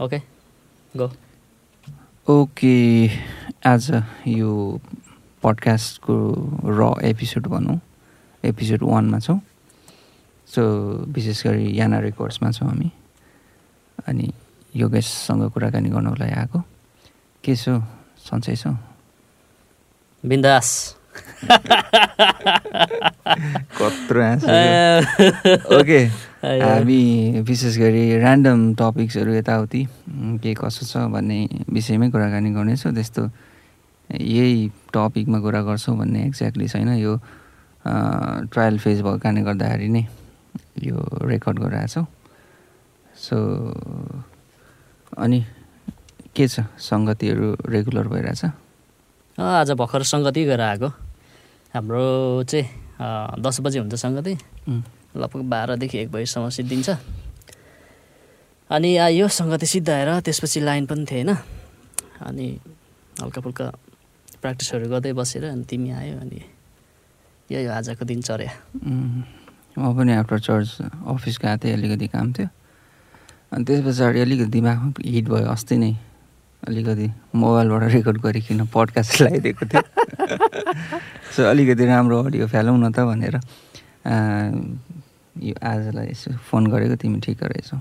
Okay go okay आज यो पडकास्टको र एपिसोड भनौँ। एपिसोड वानमा छौँ। सो विशेष गरी याना रेकर्ड्समा छौँ हामी। अनि योगेशसँग कुराकानी गर्नको लागि आएको। के छौ सन्चै छौ? बिन्दास। कत्रो ओके हामी विशेष गरी ऱ्यान्डम टपिक्सहरू यताउति के कसो छ भन्ने विषयमै कुराकानी गर्नेछौँ। त्यस्तो यही टपिकमा कुरा गर्छौँ भन्ने एक्ज्याक्टली छैन। यो ट्रायल फेज भएको कारणले गर्दाखेरि नै यो रेकर्ड गरिरहेछौँ सो अनि के छ? सङ्गतिहरू रेगुलर भइरहेछ? आज भर्खर सङ्गति गरेर आएको हाम्रो चाहिँ दस बजी हुन्छ सङ्गति। लगभग बाह्रदेखि एक बजीसम्म सिद्धिन्छ। अनि आयो सङ्गति सिद्धाएर त्यसपछि लाइन पनि थिएन। अनि हल्का फुल्का प्र्याक्टिसहरू गर्दै बसेर अनि तिमी आयो अनि यही हो आजको दिन चर्या म पनि आफ्टर चर्च अफिस गएको थिएँ अलिकति काम थियो। अनि त्यस पछाडि अलिकति दिमागमा हिट भयो अस्ति नै अलिकति मोबाइलबाट रेकर्ड गरिकन पडकास्ट लगाइदिएको थियो। सो अलिकति राम्रो अडियो फ्यालौँ न त भनेर यो आजलाई यसो फोन गरेको तिमी ठिक रहेछौ।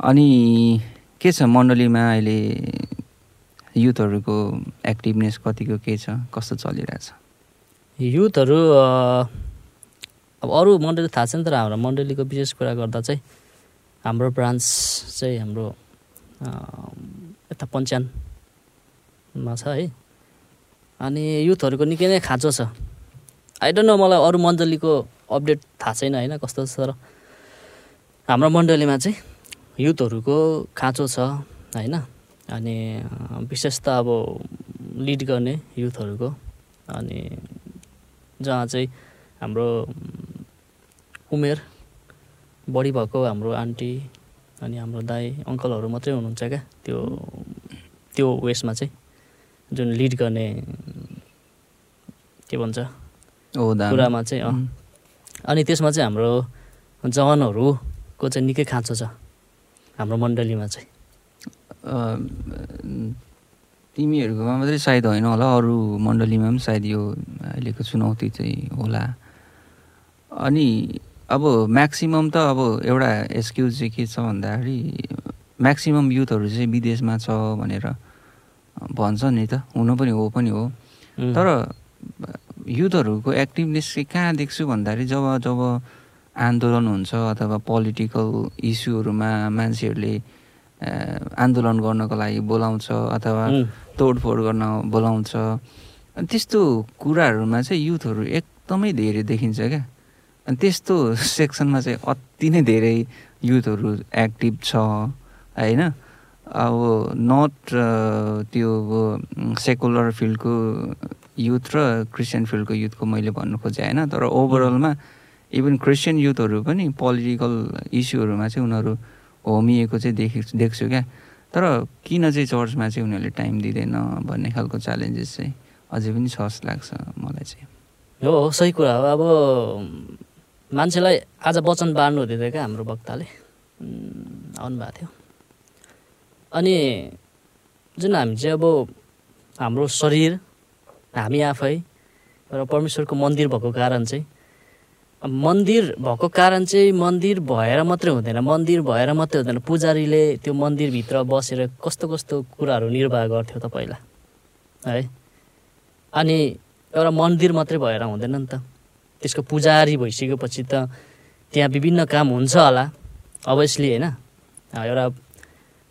अनि के छ मण्डलीमा अहिले युथहरूको एक्टिभनेस कतिको के छ कस्तो चलिरहेछ? युथहरू अब अरू मण्डली थाहा छैन तर हाम्रो मण्डलीको विशेष कुरा गर्दा चाहिँ हाम्रो ब्रान्च चाहिँ हाम्रो यता पञ्चानमा छ है। अनि युथहरूको निकै नै खाँचो छ। आइडोन्ट नो मलाई अरू मण्डलीको अपडेट थाहा छैन होइन कस्तो छ तर हाम्रो मण्डलीमा चाहिँ युथहरूको खाँचो छ होइन अनि विशेष त अब लिड गर्ने युथहरूको अनि जहाँ चाहिँ हाम्रो उमेर बढी भएको हाम्रो आन्टी अनि हाम्रो दाई अङ्कलहरू मात्रै हुनुहुन्छ क्या त्यो त्यो उयसमा चाहिँ जुन लिड गर्ने के भन्छ कुरामा चाहिँ अनि त्यसमा चाहिँ हाम्रो जवानहरूको चाहिँ निकै खाँचो छ। हाम्रो मण्डलीमा चाहिँ। तिमीहरूकोमा मात्रै सायद होइन होला अरू मण्डलीमा पनि सायद यो अहिलेको चुनौती चाहिँ होला। अनि अब म्याक्सिमम् त अब एउटा एक्सक्युज चाहिँ के छ भन्दाखेरि म्याक्सिमम् युथहरू चाहिँ विदेशमा छ भनेर भन्छ नि त हुनु पनि हो पनि हो। तर युथहरूको एक्टिभनेस चाहिँ कहाँ देख्छु भन्दाखेरि जब जब आन्दोलन हुन्छ अथवा पोलिटिकल इस्युहरूमा मान्छेहरूले आन्दोलन गर्नको लागि बोलाउँछ अथवा तोडफोड गर्न बोलाउँछ त्यस्तो कुराहरूमा चाहिँ युथहरू एकदमै धेरै देखिन्छ क्या। अनि त्यस्तो सेक्सनमा चाहिँ अति नै धेरै युथहरू एक्टिभ छ होइन? अब नट त्यो सेकुलर फिल्डको युथ र क्रिस्चियन फिल्डको युथको मैले भन्नु खोजेँ होइन? तर ओभरअलमा इभन क्रिस्चियन युथहरू पनि पोलिटिकल इस्युहरूमा चाहिँ उनीहरू होमिएको चाहिँ देखे देख्छु क्या। तर किन चाहिँ चर्चमा चाहिँ उनीहरूले टाइम दिँदैन भन्ने खालको च्यालेन्जेस चाहिँ अझै पनि छ जस्तो लाग्छ मलाई चाहिँ। हो सही कुरा हो। अब मान्छेलाई आज वचन बाँड्नु हुँदै थियो क्या हाम्रो वक्ताले। आउनुभएको थियो। अनि जुन हामी चाहिँ अब हाम्रो शरीर हामी आफै र परमेश्वरको मन्दिर भएको कारण चाहिँ मन्दिर भएको कारण चाहिँ मन्दिर भएर मात्रै हुँदैन मन्दिर भएर मात्रै हुँदैन। पुजारीले त्यो मन्दिरभित्र बसेर कस्तो कस्तो कुराहरू निर्वाह गर्थ्यो त पहिला है? अनि एउटा मन्दिर मात्रै भएर हुँदैन नि त। त्यसको पुजारी भइसकेपछि त त्यहाँ विभिन्न काम हुन्छ होला अभियसली होइन? एउटा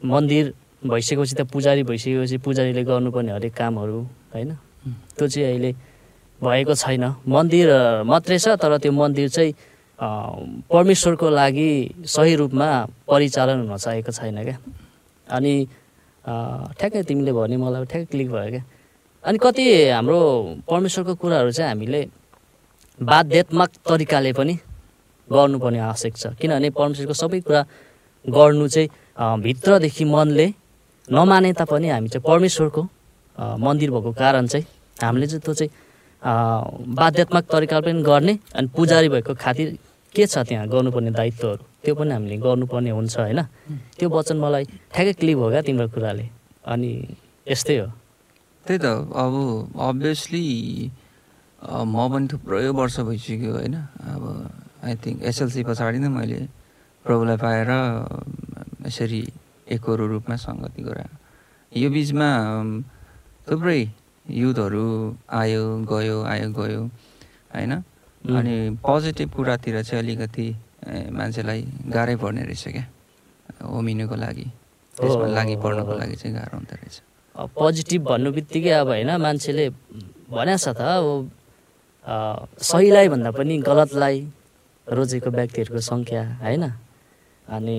मन्दिर भइसकेपछि त पुजारी भइसकेपछि पुजारीले गर्नुपर्ने हरेक कामहरू होइन? त्यो चाहिँ अहिले भएको छैन। मन्दिर मात्रै छ तर त्यो मन्दिर चाहिँ परमेश्वरको लागि सही रूपमा परिचालन हुन सकेको छैन क्या। अनि ठ्याक्कै तिमीले भने मलाई ठ्याक्कै क्लिक भयो क्या। अनि कति हाम्रो परमेश्वरको कुराहरू चाहिँ हामीले बाध्यात्मक तरिकाले पनि गर्नुपर्ने आवश्यक छ। किनभने परमेश्वरको सबै कुरा गर्नु चाहिँ भित्रदेखि मनले नमाने तापनि हामी चाहिँ परमेश्वरको मन्दिर भएको कारण चाहिँ हामीले चाहिँ त्यो चाहिँ बाध्यात्मक तरिकाले पनि गर्ने अनि पुजारी भएको खातिर के छ त्यहाँ गर्नुपर्ने दायित्वहरू? त्यो पनि हामीले गर्नुपर्ने हुन्छ होइन। त्यो वचन मलाई ठ्याक्कै क्लिप हो क्या तिम्रो कुराले। अनि यस्तै हो। त्यही त अब अभियसली म पनि थुप्रै वर्ष भइसक्यो होइन। अब आई थिङ्क एसएलसी पछाडि नै मैले प्रभुलाई पाएर यसरी एकरो रूपमा सङ्गति गराएँ। यो बिचमा थुप्रै युथहरू आयो गयो आयो गयो होइन? अनि पोजिटिभ कुरातिर चाहिँ अलिकति मान्छेलाई गाह्रै पर्ने रहेछ क्या? होमिनुको लागि त्यसमा लागि पर्नको लागि चाहिँ गाह्रो हुँदो रहेछ। पोजिटिभ भन्नु बित्तिकै अब होइन मान्छेले भनेको छ त अब सहीलाई भन्दा पनि गलतलाई रोजेको व्यक्तिहरूको सङ्ख्या होइन? अनि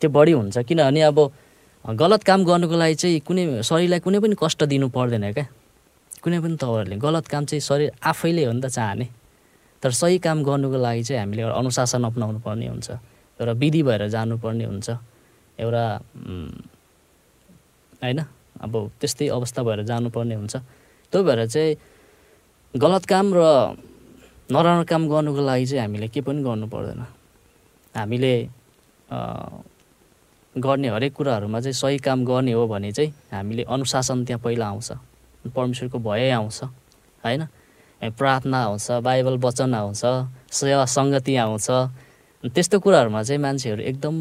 त्यो बढी हुन्छ किनभने अब गलत काम गर्नुको लागि चाहिँ कुनै शरीरलाई कुनै पनि कष्ट दिनु पर्दैन क्या। कुनै पनि तपाईँहरूले गलत काम चाहिँ शरीर आफैले हो नि त चाहने। तर सही काम गर्नुको लागि चाहिँ हामीले एउटा अनुशासन अप्नाउनु पर्ने हुन्छ। एउटा विधि भएर जानुपर्ने हुन्छ। एउटा होइन अब त्यस्तै अवस्था भएर जानुपर्ने हुन्छ। त्यो भएर चाहिँ गलत काम र नराम्रो काम गर्नुको लागि चाहिँ हामीले के पनि गर्नु पर्दैन। हामीले गर्ने हरेक कुराहरूमा चाहिँ सही काम गर्ने हो भने चाहिँ हामीले अनुशासन त्यहाँ पहिला आउँछ। परमेश्वरको भय आउँछ होइन? प्रार्थना आउँछ बाइबल वचन आउँछ सेवा सङ्गति आउँछ। त्यस्तो कुराहरूमा चाहिँ मान्छेहरू एकदम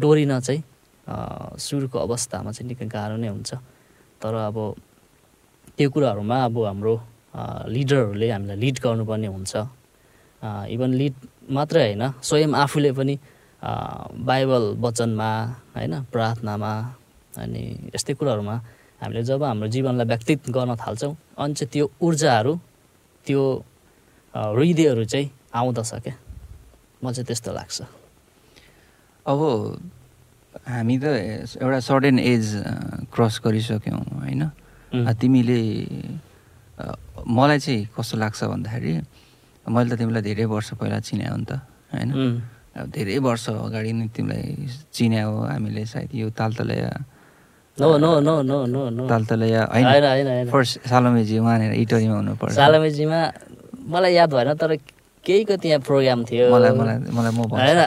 डोरिन चाहिँ सुरुको अवस्थामा चाहिँ निकै गाह्रो नै हुन्छ। तर अब त्यो कुराहरूमा अब हाम्रो लिडरहरूले हामीलाई लिड गर्नुपर्ने हुन्छ। इभन लिड मात्रै होइन स्वयं आफूले पनि बाइबल वचनमा होइन प्रार्थनामा अनि यस्तै कुराहरूमा हामीले जब हाम्रो जीवनलाई व्यक्तित गर्न थाल्छौँ अनि चाहिँ त्यो ऊर्जाहरू त्यो हृदयहरू चाहिँ आउँदछ क्या? म चाहिँ त्यस्तो लाग्छ। अब हामी त एउटा सर्टेन एज क्रस गरिसक्यौँ होइन? तिमीले मलाई चाहिँ कस्तो लाग्छ भन्दाखेरि मैले त तिमीलाई धेरै वर्ष पहिला चिनायो नि त होइन? अब धेरै वर्ष अगाडि नै तिमीलाई चिन्या हो हामीले सायद यो तालतलया तालतलया होइन? फर्स्ट सालमेजी उहाँनिर इटरीमा हुनुपर्छ। सालमेजीमा मलाई याद भएन तर केहीको त्यहाँ प्रोग्राम थियो। मलाई मलाई मलाई म होइन?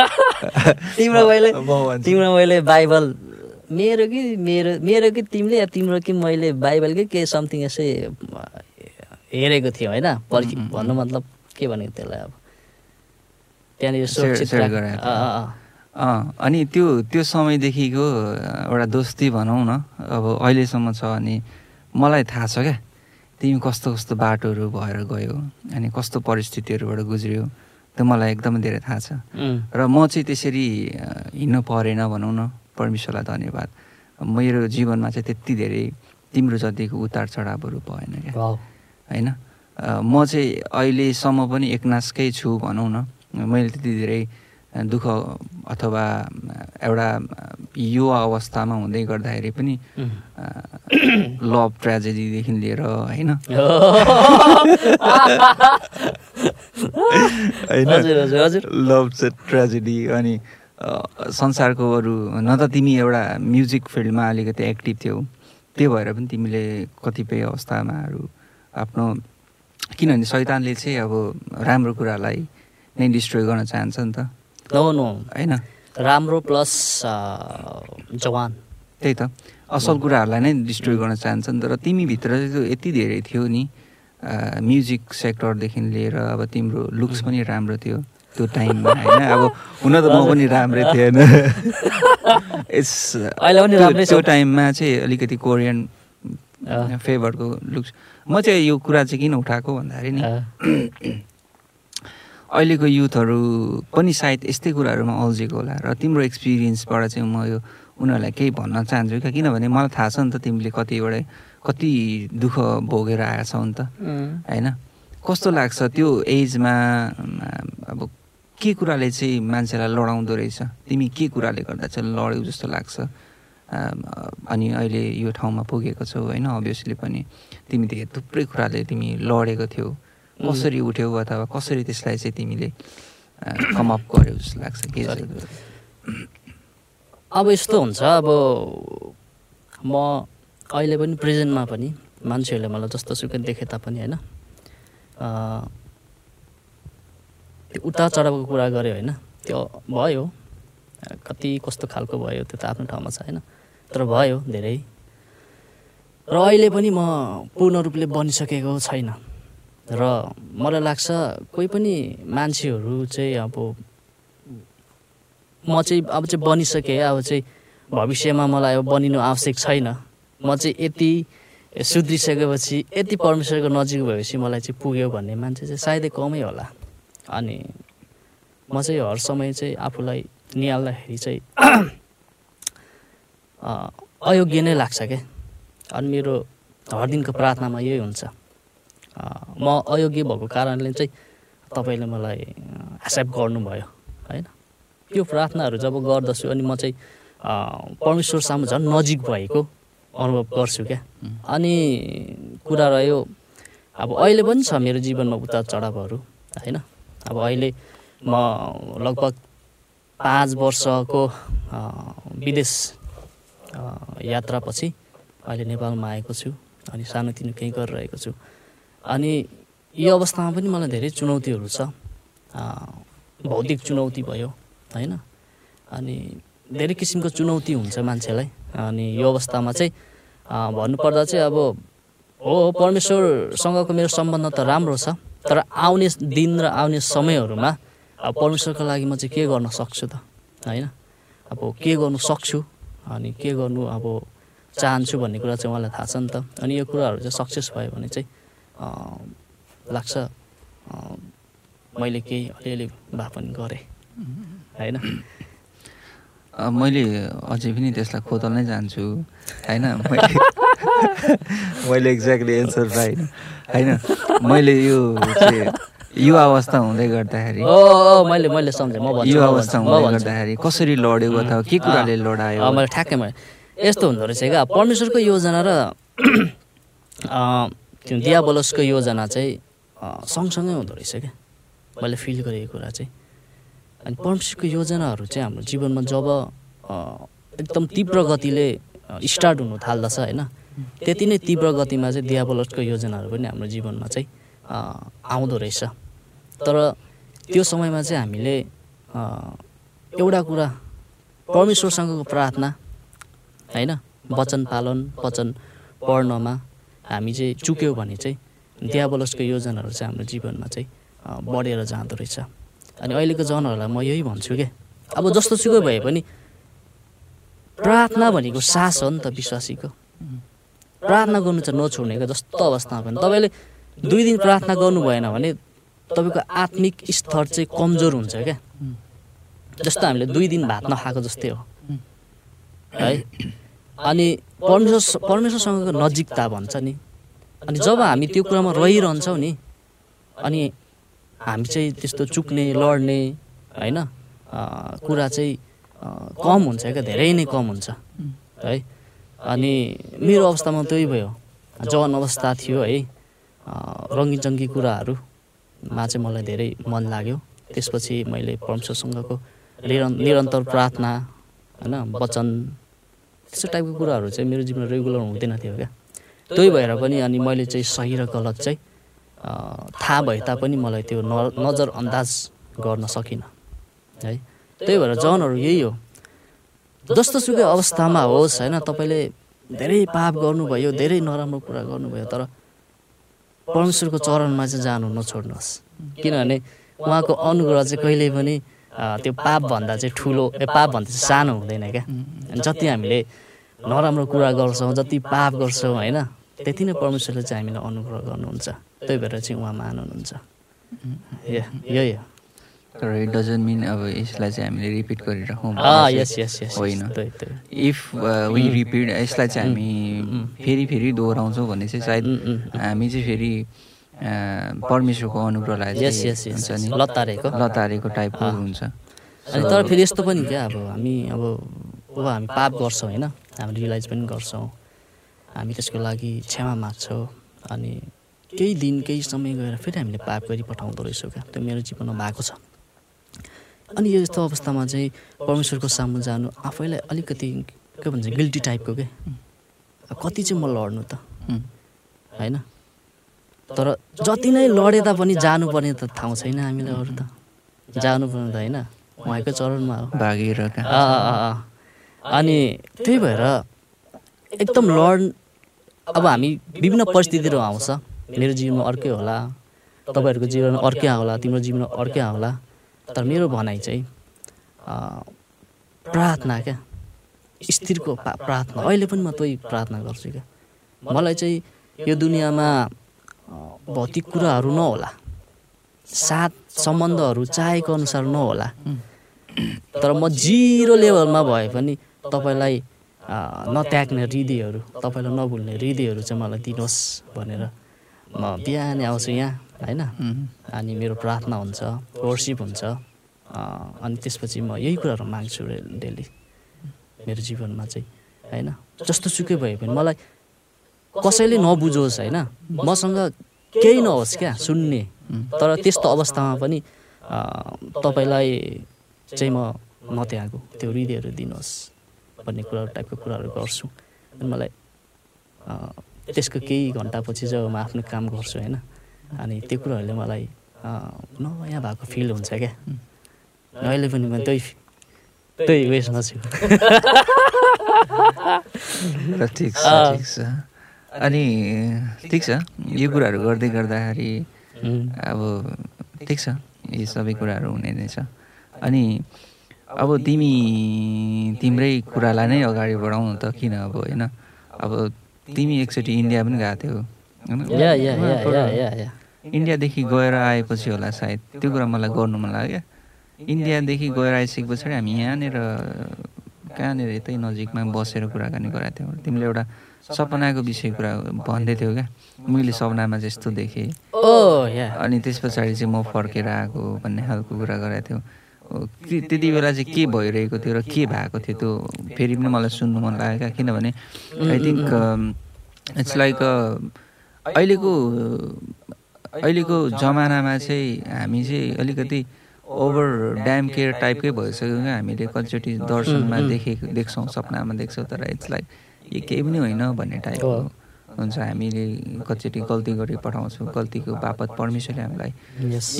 तिम्रो मैले तिम्रो मैले बाइबल मेरो कि मेरो मेरो कि तिमीले या तिम्रो कि मैले बाइबलकै के समथिङ यसै हेरेको थिएँ होइन? पर्खि भन्नु मतलब के भनेको त्यसलाई अब? त्यहाँनिर अनि त्यो त्यो समयदेखिको एउटा दोस्ती भनौँ न अब अहिलेसम्म छ अनि मलाई थाहा छ क्या तिमी कस्तो कस्तो बाटोहरू भएर गयो अनि कस्तो परिस्थितिहरूबाट गुज्रियो त्यो मलाई एकदमै धेरै थाहा छ। र म चाहिँ त्यसरी हिँड्नु परेन भनौँ न परमेश्वरलाई धन्यवाद। मेरो जीवनमा चाहिँ त्यति धेरै तिम्रो जतिको उतार चढावहरू भएन क्या। होइन? म चाहिँ अहिलेसम्म पनि एकनासकै छु भनौँ न। मैले त्यति धेरै दुःख अथवा एउटा युवा अवस्थामा हुँदै गर्दाखेरि पनि लभ ट्रेजेडीदेखि लिएर होइन? होइन। लभ ट्रेजेडी अनि संसारको अरू न त तिमी एउटा म्युजिक फिल्डमा अलिकति एक्टिभ थियौ। त्यो भएर पनि तिमीले कतिपय अवस्थामाहरू आफ्नो किनभने शैतानले चाहिँ अब राम्रो कुरालाई नै डिस्ट्रोय गर्न चाहन्छ नि त। होइन? राम्रो प्लस जवान त्यही त। असल कुराहरूलाई नै डिस्ट्रोय गर्न चाहन्छ नि त। र तिमीभित्र चाहिँ यति धेरै थियो नि म्युजिक सेक्टरदेखि लिएर अब तिम्रो लुक्स पनि राम्रो थियो त्यो टाइममा होइन? अब हुन त म पनि राम्रै थिएन त्यो टाइममा चाहिँ अलिकति कोरियन फेभरको लुक्स म चाहिँ यो कुरा चाहिँ किन उठाएको भन्दाखेरि नि अहिलेको युथहरू पनि सायद यस्तै कुराहरूमा अल्झेको होला र तिम्रो एक्सपिरियन्सबाट चाहिँ म यो उनीहरूलाई केही भन्न चाहन्छु क्या? किनभने मलाई थाहा छ नि त तिमीले कतिवटा कति दुःख भोगेर आएका छौ नि त। होइन? कस्तो लाग्छ त्यो एजमा अब के कुराले चाहिँ मान्छेलाई लडाउँदो रहेछ? तिमी के कुराले गर्दा चाहिँ लड्यौ जस्तो लाग्छ? अनि अहिले यो ठाउँमा पुगेको छौ होइन अभियसली पनि तिमीदेखि थुप्रै कुराले तिमी लडेको थियौ। कसरी उठ्यौ अथवा कसरी त्यसलाई चाहिँ तिमीले कमअप गर्यौ जस्तो लाग्छ? के अब यस्तो हुन्छ अब म अहिले पनि प्रेजेन्टमा पनि मान्छेहरूले मलाई जस्तो सुकै देखे तापनि होइन त्यो उतार चढावको कुरा गऱ्यो होइन त्यो भयो कति कस्तो खालको भयो त्यो त आफ्नो ठाउँमा छ होइन तर भयो धेरै। र अहिले पनि म पूर्ण रूपले बनिसकेको छैन। र मलाई लाग्छ कोही पनि मान्छेहरू चाहिँ अब म चाहिँ अब चाहिँ बनिसकेँ अब चाहिँ भविष्यमा मलाई अब बनिनु आवश्यक छैन। म चाहिँ यति सुध्रिसकेपछि यति परमेश्वरको नजिक भएपछि मलाई चाहिँ पुग्यो भन्ने मान्छे चाहिँ सायदै कमै होला। अनि म चाहिँ हर समय चाहिँ आफूलाई निहाल्दाखेरि चाहिँ अयोग्य नै लाग्छ क्या अनि मेरो हर दिनको प्रार्थनामा यही हुन्छ। म अयोग्य भएको कारणले चाहिँ तपाईँले मलाई एक्सेप्ट गर्नुभयो होइन? यो प्रार्थनाहरू जब गर्दछु अनि म चाहिँ परमेश्वर सामु झन् नजिक भएको अनुभव गर्छु क्या। अनि कुरा रह्यो अब अहिले पनि छ मेरो जीवनमा उतार चढावहरू होइन? अब अहिले म लगभग पाँच वर्षको विदेश यात्रापछि अहिले नेपालमा आएको छु अनि सानोतिनो केही गरिरहेको छु। अनि यो अवस्थामा पनि मलाई धेरै चुनौतीहरू छ। भौतिक चुनौती भयो होइन? अनि धेरै किसिमको चुनौती हुन्छ मान्छेलाई। अनि यो अवस्थामा चाहिँ भन्नुपर्दा चाहिँ अब हो परमेश्वरसँगको मेरो सम्बन्ध त राम्रो छ तर आउने दिन र आउने समयहरूमा अब परमेश्वरको लागि म चाहिँ के गर्न सक्छु त होइन? अब के गर्नु सक्छु अनि के गर्नु अब चाहन्छु भन्ने कुरा चाहिँ उहाँलाई थाहा छ नि त। अनि यो कुराहरू चाहिँ सक्सेस भयो भने चाहिँ लाग्छ। मैले केही अलिअलि भए पनि गरेँ। होइन? मैले अझै पनि त्यसलाई खोतल्नै चाहन्छु होइन? मैले मैले एक्ज्याक्टली एन्सर पाइनँ होइन? मैले यो युवा अवस्था हुँदै गर्दाखेरि मैले मैले सम्झेँ। म युवा अवस्था हुँदै गर्दाखेरि कसरी लड्यो अथवा के कुराले लडायो? मैले ठ्याक्कै मैले। यस्तो हुँदो रहेछ क्या। परमेश्वरको योजना र त्यो दियाबलसको योजना चाहिँ सँगसँगै हुँदो रहेछ क्या? मैले फिल गरेको कुरा चाहिँ। अनि परमेश्वरको योजनाहरू चाहिँ हाम्रो जीवनमा जब एकदम तीव्र गतिले स्टार्ट हुनु थाल्दछ होइन? त्यति नै तीव्र गतिमा चाहिँ दियाबलसको योजनाहरू पनि हाम्रो जीवनमा चाहिँ आउँदो रहेछ। तर त्यो समयमा चाहिँ हामीले एउटा कुरा परमेश्वरसँगको प्रार्थना होइन? वचन पालन वचन पढ्नमा हामी चाहिँ चुक्यौँ भने चाहिँ दियाबलसको योजनाहरू चाहिँ हाम्रो जीवनमा चाहिँ बढेर जाँदो रहेछ। अनि अहिलेको जनहरूलाई म यही भन्छु क्या अब जस्तो सुकै भए पनि प्रार्थना भनेको सास हो नि त विश्वासीको। प्रार्थना गर्नु चाहिँ नछोड्ने क्या जस्तो अवस्थामा पनि। तपाईँले दुई दिन प्रार्थना गर्नु भएन भने तपाईँको आत्मिक स्तर चाहिँ कमजोर हुन्छ क्या। जस्तो हामीले दुई दिन भात नखाएको जस्तै हो। है? अनि परमेश्वर परमेश्वरसँगको नजिकता भन्छ नि। अनि जब हामी त्यो कुरामा रहिरहन्छौँ नि अनि हामी चाहिँ त्यस्तो चुक्ने लड्ने होइन कुरा चाहिँ कम हुन्छ क्या धेरै नै कम हुन्छ है। अनि मेरो अवस्थामा त्यही भयो। जवान अवस्था थियो है रङ्गी चङ्गी कुराहरूमा चाहिँ मलाई धेरै मन लाग्यो। त्यसपछि मैले परमेश्वरसँगको निरन्तर प्रार्थना होइन वचन त्यस्तो टाइपको कुराहरू चाहिँ मेरो जीवनमा रेगुलर हुँदैन थियो क्या। त्यही भएर पनि अनि मैले चाहिँ सही र गलत चाहिँ थाहा भए तापनि मलाई त्यो न नजरअन्दाज गर्न सकिनँ है। त्यही भएर जनहरू यही हो। जस्तो सुकै अवस्थामा होस् होइन तपाईँले धेरै पाप गर्नुभयो धेरै नराम्रो कुरा गर्नुभयो तर परमेश्वरको चरणमा चाहिँ जानु नछोड्नुहोस् किनभने उहाँको अनुग्रह चाहिँ कहिले पनि त्यो पापभन्दा चाहिँ ठुलो ए पापभन्दा चाहिँ सानो हुँदैन क्या। जति हामीले नराम्रो कुरा गर्छौँ जति पाप गर्छौँ होइन त्यति नै परमेश्वरले चाहिँ हामीलाई अनुग्रह गर्नुहुन्छ। त्यही भएर चाहिँ उहाँ मान्नुहुन्छ। यही हो तर इट डजन्ट मिन अब यसलाई चाहिँ हामीले रिपिट गरिराखौँ। होइन। इफ वी रिपिट यसलाई चाहिँ हामी फेरि फेरि दोहोऱ्याउँछौँ भने चाहिँ सायद हामी चाहिँ फेरि परमेश्वरको अनुग्रहलाई हुन्छ नि? लतारेको। लतारेको टाइपको हुन्छ। अनि तर फेरि यस्तो पनि क्या अब हामी अब अब हामी पाप गर्छौँ होइन? हामी रियलाइज पनि गर्छौँ। हामी त्यसको लागि क्षमा माग्छौँ। अनि केही दिन केही समय गएर फेरि हामीले पाप गरी पठाउँदो रहेछौँ क्या। त्यो मेरो जीवनमा भएको छ। अनि यस्तो अवस्थामा चाहिँ परमेश्वरको सामु जानु आफैलाई अलिकति के भन्छ गिल्टी टाइपको के? कति चाहिँ म लड्नु त? होइन? तर जति नै लडे तापनि जानुपर्ने त ठाउँ छैन हामीलाई अरू त। जानु पर्ने त होइन। उहाँकै चरणमा हो। भागेर। अनि त्यही भएर एकदम लड अब हामी विभिन्न परिस्थितिहरू आउँछ। मेरो जीवनमा अर्कै होला। तपाईँहरूको जीवनमा अर्कै होला तिम्रो जीवनमा अर्कै होला तर मेरो भनाइ चाहिँ प्रार्थना क्या। स्थिरको प्रार्थना। अहिले पनि म त्यही प्रार्थना गर्छु क्या। मलाई चाहिँ यो दुनियाँमा भौतिक कुराहरू नहोला। साथ सम्बन्धहरू चाहेको अनुसार नहोला। तर म जिरो लेभलमा भए पनि तपाईँलाई नत्याग्ने हृदयहरू तपाईँलाई नभुल्ने हृदयहरू चाहिँ मलाई दिनुहोस् भनेर म बिहानै आउँछु यहाँ होइन? अनि मेरो प्रार्थना हुन्छ वर्सिप हुन्छ अनि त्यसपछि म यही कुराहरू माग्छु डेली। मेरो जीवनमा चाहिँ होइन? जस्तो सुकै भए पनि मलाई कसैले नबुझोस् होइन? मसँग केही नहोस् क्या सुन्ने। तर त्यस्तो अवस्थामा पनि तपाईँलाई चाहिँ म नत्यागो त्यो हृदयहरू दिनुहोस् भन्ने कुराहरू टाइपको कुराहरू गर्छु। अनि मलाई त्यसको केही घन्टापछि जब म आफ्नो काम गर्छु होइन? अनि त्यो कुराहरूले मलाई नयाँ भएको फिल हुन्छ क्या। अहिले पनि म त्यही त्यही उयसमा छु। ठिक छ। अनि ठिक छ। यो कुराहरू गर्दै गर्दाखेरि अब ठिक छ। यी सबै कुराहरू हुने नै छ। अनि अब तिमी तिम्रै कुरालाई नै अगाडि बढाउनु त किन अब होइन? अब तिमी एकचोटि इन्डिया पनि गएको थियौ। होइन? या या या तर या या या। इन्डियादेखि गएर आएपछि होला सायद। त्यो कुरा मलाई गर्नु मन लाग्यो क्या। इन्डियादेखि गएर आइसके पछाडि हामी यहाँनिर कहाँनिर यतै नजिकमा बसेर कुराकानी गराएको थियौँ। तिमीले एउटा सपनाको विषय कुरा भन्दै थियौ क्या। मैले सपनामा चाहिँ यस्तो देखेँ। ओ या अनि त्यस पछाडि चाहिँ म फर्केर आएको भन्ने खालको कुरा गराएको थियो। त्यति बेला चाहिँ के भइरहेको थियो र के भएको थियो त्यो फेरि पनि मलाई सुन्नु मन लाग्यो क्या किनभने आई थिङ्क इट्स लाइक अहिलेको अहिलेको जमानामा चाहिँ हामी चाहिँ अलिकति ओभर ड्याम केयर टाइपकै भइसक्यो क्या। हामीले कतिचोटि दर्शनमा देखेको देख्छौँ सपनामा देख्छौँ तर इट्स लाइक यो केही पनि होइन भन्ने टाइपको हुन्छ हामीले कतिचोटि गल्ती गरी पठाउँछौँ गल्तीको बापत परमेश्वरले हामीलाई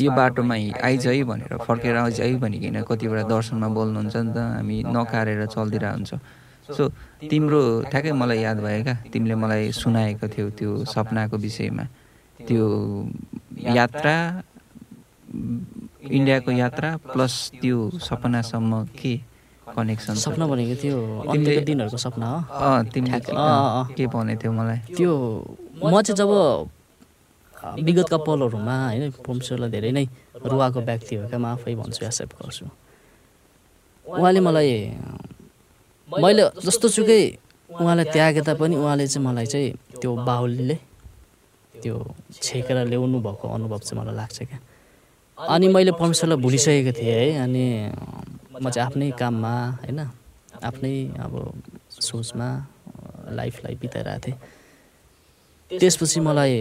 यो बाटोमा आइज है भनेर फर्केर आइज है भनिकन कतिवटा दर्शनमा बोल्नुहुन्छ नि त हामी नकारेर चल्दिरहेको हुन्छ। सो तिम्रो ठ्याक्कै मलाई याद भयो क्या तिमीले मलाई सुनाएको थियौ त्यो सपनाको विषयमा। त्यो यात्रा इन्डियाको यात्रा प्लस त्यो सपनासम्म के कनेक्सन सपना भनेको त्यो अन्त्यको दिनहरूको सपना हो। तिमीले। के भनेको थियौ मलाई? त्यो म चाहिँ जब विगतका पलहरूमा होइन परमेश्वरलाई धेरै नै रुवाएको व्यक्ति हो क्या म आफै भन्छु एक्सेप्ट गर्छु। उहाँले मलाई मैले जस्तो सुकै उहाँलाई त्यागे तापनि उहाँले चाहिँ मलाई चाहिँ त्यो बाहुलीले त्यो छेकेर ल्याउनु भएको अनुभव चाहिँ मलाई लाग्छ क्या। अनि मैले परमेश्वरलाई भुलिसकेको थिएँ है अनि म चाहिँ आफ्नै काममा होइन आफ्नै अब सोचमा लाइफलाई बिताइरहेको थिएँ। त्यसपछि मलाई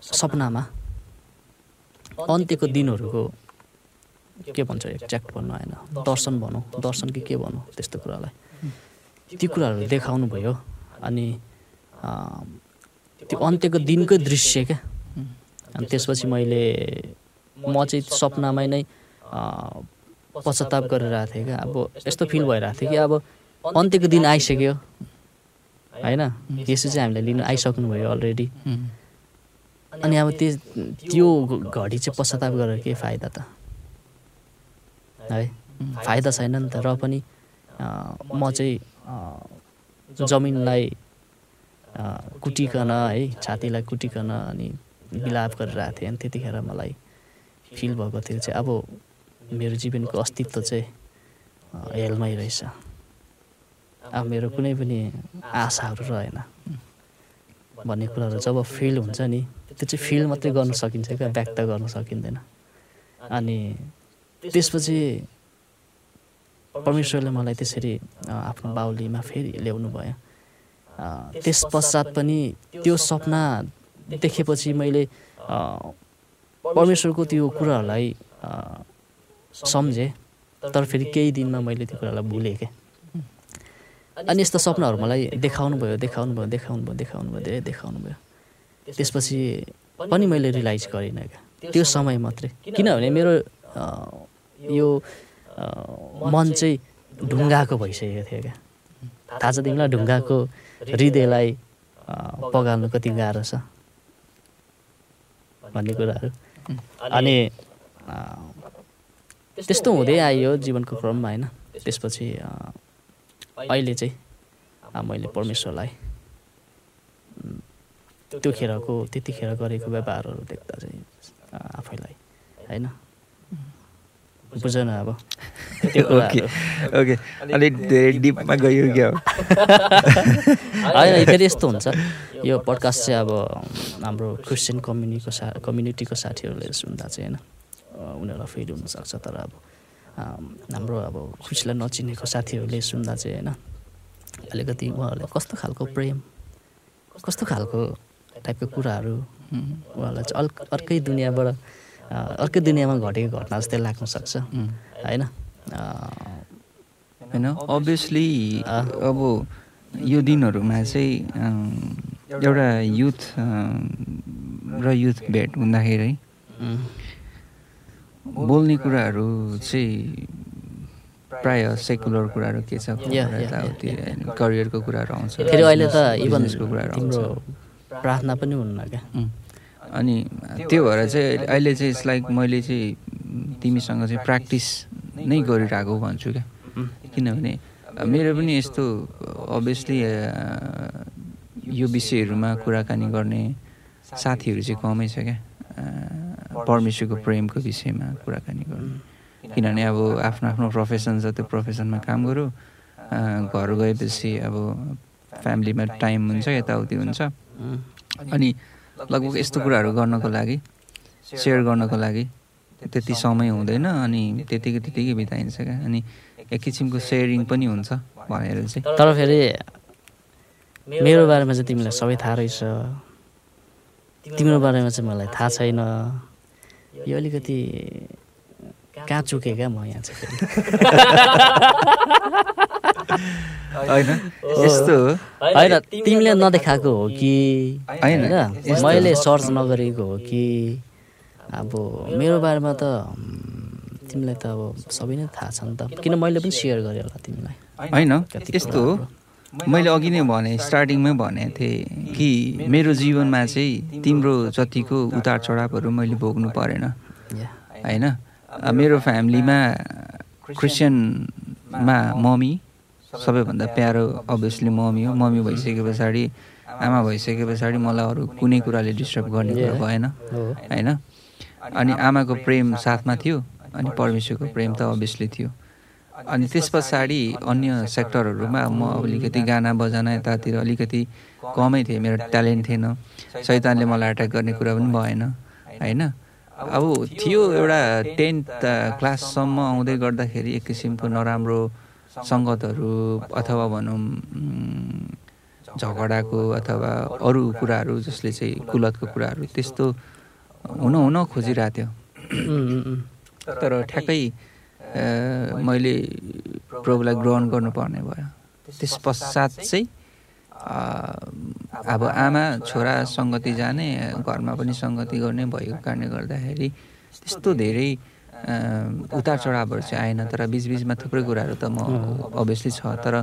सपनामा अन्त्यको दिनहरूको के भन्छ एक्ज्याक्ट भन्नु होइन दर्शन भनौँ दर्शन कि के भनौँ त्यस्तो कुरालाई। त्यो कुराहरू देखाउनु भयो अनि त्यो अन्त्यको दिनकै दृश्य क्या। अनि त्यसपछि मैले म चाहिँ सपनामै नै पश्चाताप गरिरहेको थिएँ क्या। अब यस्तो फिल भइरहेको थियो कि अब अन्त्यको दिन आइसक्यो। होइन? यसो चाहिँ हामीलाई लिनु आइसक्नुभयो अलरेडी अनि अब त्यो त्यो घडी चाहिँ पश्चाताप गरेर के फाइदा त। है? फाइदा छैन नि त। र पनि म चाहिँ जमिनलाई कुटिकन है छातीलाई कुटिकन अनि विलाप गरिरहेको थिएँ। अनि त्यतिखेर मलाई फिल भएको थियो चाहिँ अब मेरो जीवनको अस्तित्व चाहिँ हेलमै रहेछ। अब मेरो कुनै पनि आशाहरू रहेन। भन्ने कुराहरू जब फिल हुन्छ नि त्यो चाहिँ फिल मात्रै गर्न सकिन्छ क्या व्यक्त गर्न सकिँदैन। अनि त्यसपछि परमेश्वरले मलाई त्यसरी आफ्नो बाहुलीमा फेरि ल्याउनु भयो। त्यस पश्चात पनि त्यो सपना देखेपछि मैले परमेश्वरको त्यो कुराहरूलाई सम्झेँ तर फेरि केही दिनमा मैले त्यो कुरालाई भुलेँ क्या अनि यस्तो सपनाहरू मलाई देखाउनु भयो देखाउनु भयो देखाउनु भयो देखाउनु भयो धेरै देखाउनु भयो त्यसपछि पनि मैले रियलाइज गरिनँ क्या। त्यो समय मात्रै। किनभने मेरो यो मन चाहिँ ढुङ्गाको भइसकेको थियो क्या। थाहा छ तिमीलाई ढुङ्गाको हृदयलाई पगाल्नु कति गाह्रो छ। भन्ने कुराहरू। अनि त्यस्तो हुँदै आइयो जीवनको क्रममा होइन? त्यसपछि अहिले चाहिँ मैले परमेश्वरलाई त्यो खेरको त्यतिखेर गरेको व्यवहारहरू देख्दा चाहिँ आफैलाई होइन? बुझ न अब ओके ओके। अलिक धेरै डिपमा गयो क्या होइन फेरि यस्तो हुन्छ। यो पडकास्ट चाहिँ अब हाम्रो क्रिस्चियन कम्युनिटीको सा कम्युनिटीको साथीहरूले सुन्दा चाहिँ होइन? उनीहरूलाई फिल हुनसक्छ तर अब हाम्रो अब खुसीलाई नचिनेको साथीहरूले सुन्दा चाहिँ होइन अलिकति उहाँहरूले कस्तो खालको प्रेम कस्तो खालको टाइपको कुराहरू उहाँहरूलाई चाहिँ अल्क अर्कै दुनियाँबाट अर्कै दुनियाँमा घटेको घटना जस्तै लाग्न सक्छ। होइन होइन अभियसली। अब यो दिनहरूमा चाहिँ एउटा युथ र युथ भेट हुँदाखेरि बोल्ने कुराहरू चाहिँ प्राय सेकुलर कुराहरू के छ यताउति करियरको कुराहरू आउँछ फेरि अहिले त बिजनेस- इभन बिजनेसको कुराहरू आउँछ। प्रार्थना पनि हुन्न क्या. अनि त्यो भएर चाहिँ अहिले चाहिँ इट्स लाइक मैले चाहिँ तिमीसँग चाहिँ प्र्याक्टिस नै गरिरहेको भन्छु क्या। किनभने मेरो पनि यस्तो अभियसली यो विषयहरूमा कुराकानी गर्ने साथीहरू चाहिँ कमै छ क्या। परमेश्वरको प्रेमको विषयमा कुराकानी गर्ने। किनभने अब आफ्नो आफ्नो प्रोफेसन छ त्यो प्रोफेसनमा काम गरौँ घर गएपछि अब फ्यामिलीमा टाइम हुन्छ यताउति हुन्छ। अनि लगभग यस्तो कुराहरू गर्नको लागि सेयर गर्नको लागि त्यति समय हुँदैन अनि त्यतिकै त्यतिकै बिताइन्छ क्या। अनि एक किसिमको सेयरिङ पनि हुन्छ भनेर चाहिँ। तर फेरि मेरो बारेमा चाहिँ तिमीलाई सबै थाहा रहेछ। तिम्रो बारेमा चाहिँ मलाई थाहा छैन। यो अलिकति कहाँ चुकेँ क्या म यहाँ चाहिँ होइन। यस्तो होइन तिमीले नदेखाएको हो कि? होइन, मैले। सर्च नगरेको हो कि? अब मेरो बारेमा त तिमीलाई त अब सबै नै थाहा छ नि त। किन मैले पनि सेयर गरेँ होला तिमीलाई। होइन। यस्तो हो। मैले अघि नै भने स्टार्टिङमै भनेको थिएँ कि मेरो जीवनमा चाहिँ तिम्रो जतिको उतार चढावहरू मैले भोग्नु परेन होइन? मेरो फ्यामिलीमा क्रिस्चियनमा मम्मी सबैभन्दा प्यारो अभियसली मम्मी हो। मम्मी भइसके पछाडि आमा भइसके पछाडि मलाई अरू कुनै कुराले डिस्टर्ब गर्ने कुरा. भएन होइन? अनि आमाको प्रेम साथमा थियो अनि परमेश्वरको प्रेम त अभियसली थियो। अनि त्यस पछाडि अन्य सेक्टरहरूमा म अलिकति गाना बजाना यतातिर अलिकति कमै थिएँ। मेरो ट्यालेन्ट थिएन। सैतानले मलाई एट्याक गर्ने कुरा पनि भएन होइन? अब थियो एउटा टेन्थ क्लाससम्म आउँदै गर्दाखेरि एक किसिमको नराम्रो सङ्गतहरू अथवा भनौँ झगडाको अथवा अरू कुराहरू जसले चाहिँ कुलतको कुराहरू त्यस्तो हुन हुन खोजिरहेको थियो। तर ठ्याक्कै मैले प्रभुलाई ग्रहण गर्नुपर्ने भयो। त्यस पश्चात चाहिँ अब आमा छोरा सङ्गति जाने घरमा पनि सङ्गति गर्ने भएको कारणले गर्दाखेरि त्यस्तो धेरै उतार चढावहरू चाहिँ आएन। तर बिचबिचमा थुप्रै कुराहरू त म अभियसली छ। तर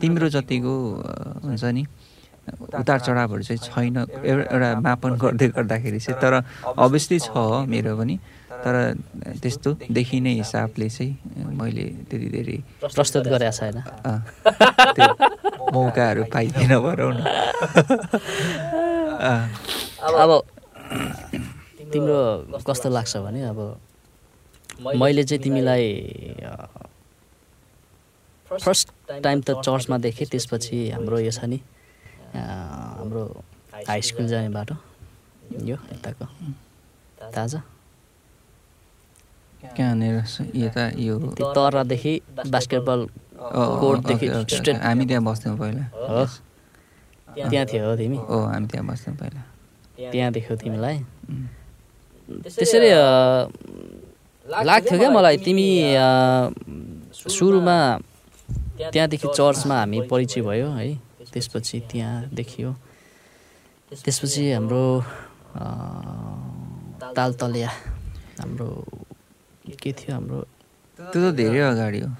तिम्रो जतिको हुन्छ नि उतार चढावहरू चाहिँ छैन। एउटा मापन गर्दै गर्दाखेरि चाहिँ। तर अभियसली छ मेरो पनि। तर त्यस्तो देखिने हिसाबले चाहिँ मैले त्यति धेरै प्रस्तुत गरे छैन। त्यो मौकाहरू पाइँदैन भनौँ न। अब तिम्रो कस्तो लाग्छ भने अब मैले चाहिँ तिमीलाई फर्स्ट टाइम त चर्चमा देखेँ त्यसपछि हाम्रो यो छ नि हाम्रो हाई स्कुल जाने बाटो। यो यताको थाहा कहाँनिर? यता यो त्यो तरदेखि बास्केटबल कोर्टदेखि स्ट्रेट। हामी त्यहाँ बस्थ्यौँ पहिला। हो। त्यहाँ थियो हो तिमी? ओ हामी त्यहाँ बस्थ्यौँ पहिला। त्यहाँ देख्यौ तिमीलाई. त्यसरी लाग्थ्यो क्या मलाई। तिमी सुरुमा त्यहाँदेखि चर्चमा हामी परिचय भयो है। त्यसपछि त्यहाँ देखियो त्यसपछि हाम्रो अ, ताल तलिया हाम्रो के थियो हाम्रो? त्यो त धेरै अगाडि हो।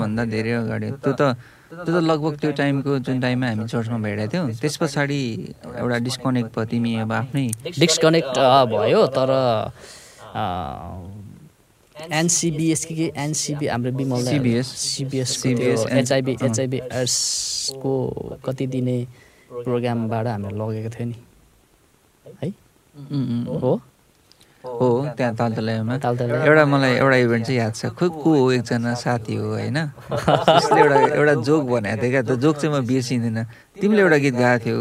भन्दा धेरै अगाडि हो। त्यो त त्यो त लगभग त्यो टाइमको जुन टाइममा हामी चर्चमा भेटेको थियौँ त्यस पछाडि एउटा डिस्कनेक्ट भयो तिमी अब आफ्नै डिस्कनेक्ट भयो तर एनसिबिएस कि के? एनसिबी हाम्रो Bimal CBS. CBS CBS, HIV. HIV एड्सको कति दिने प्रोग्रामबाट हामीले लगेको थियो नि? है? हो? हो त्यहाँ तालतलामा तालतला एउटा मलाई एउटा इभेन्ट चाहिँ याद छ। खोइ को हो एकजना साथी हो होइन? उसले एउटा एउटा जोक भनेको थियो क्या। त्यो जोक चाहिँ म बिर्सिँदिनँ। तिमीले एउटा गीत गाएको थियौ।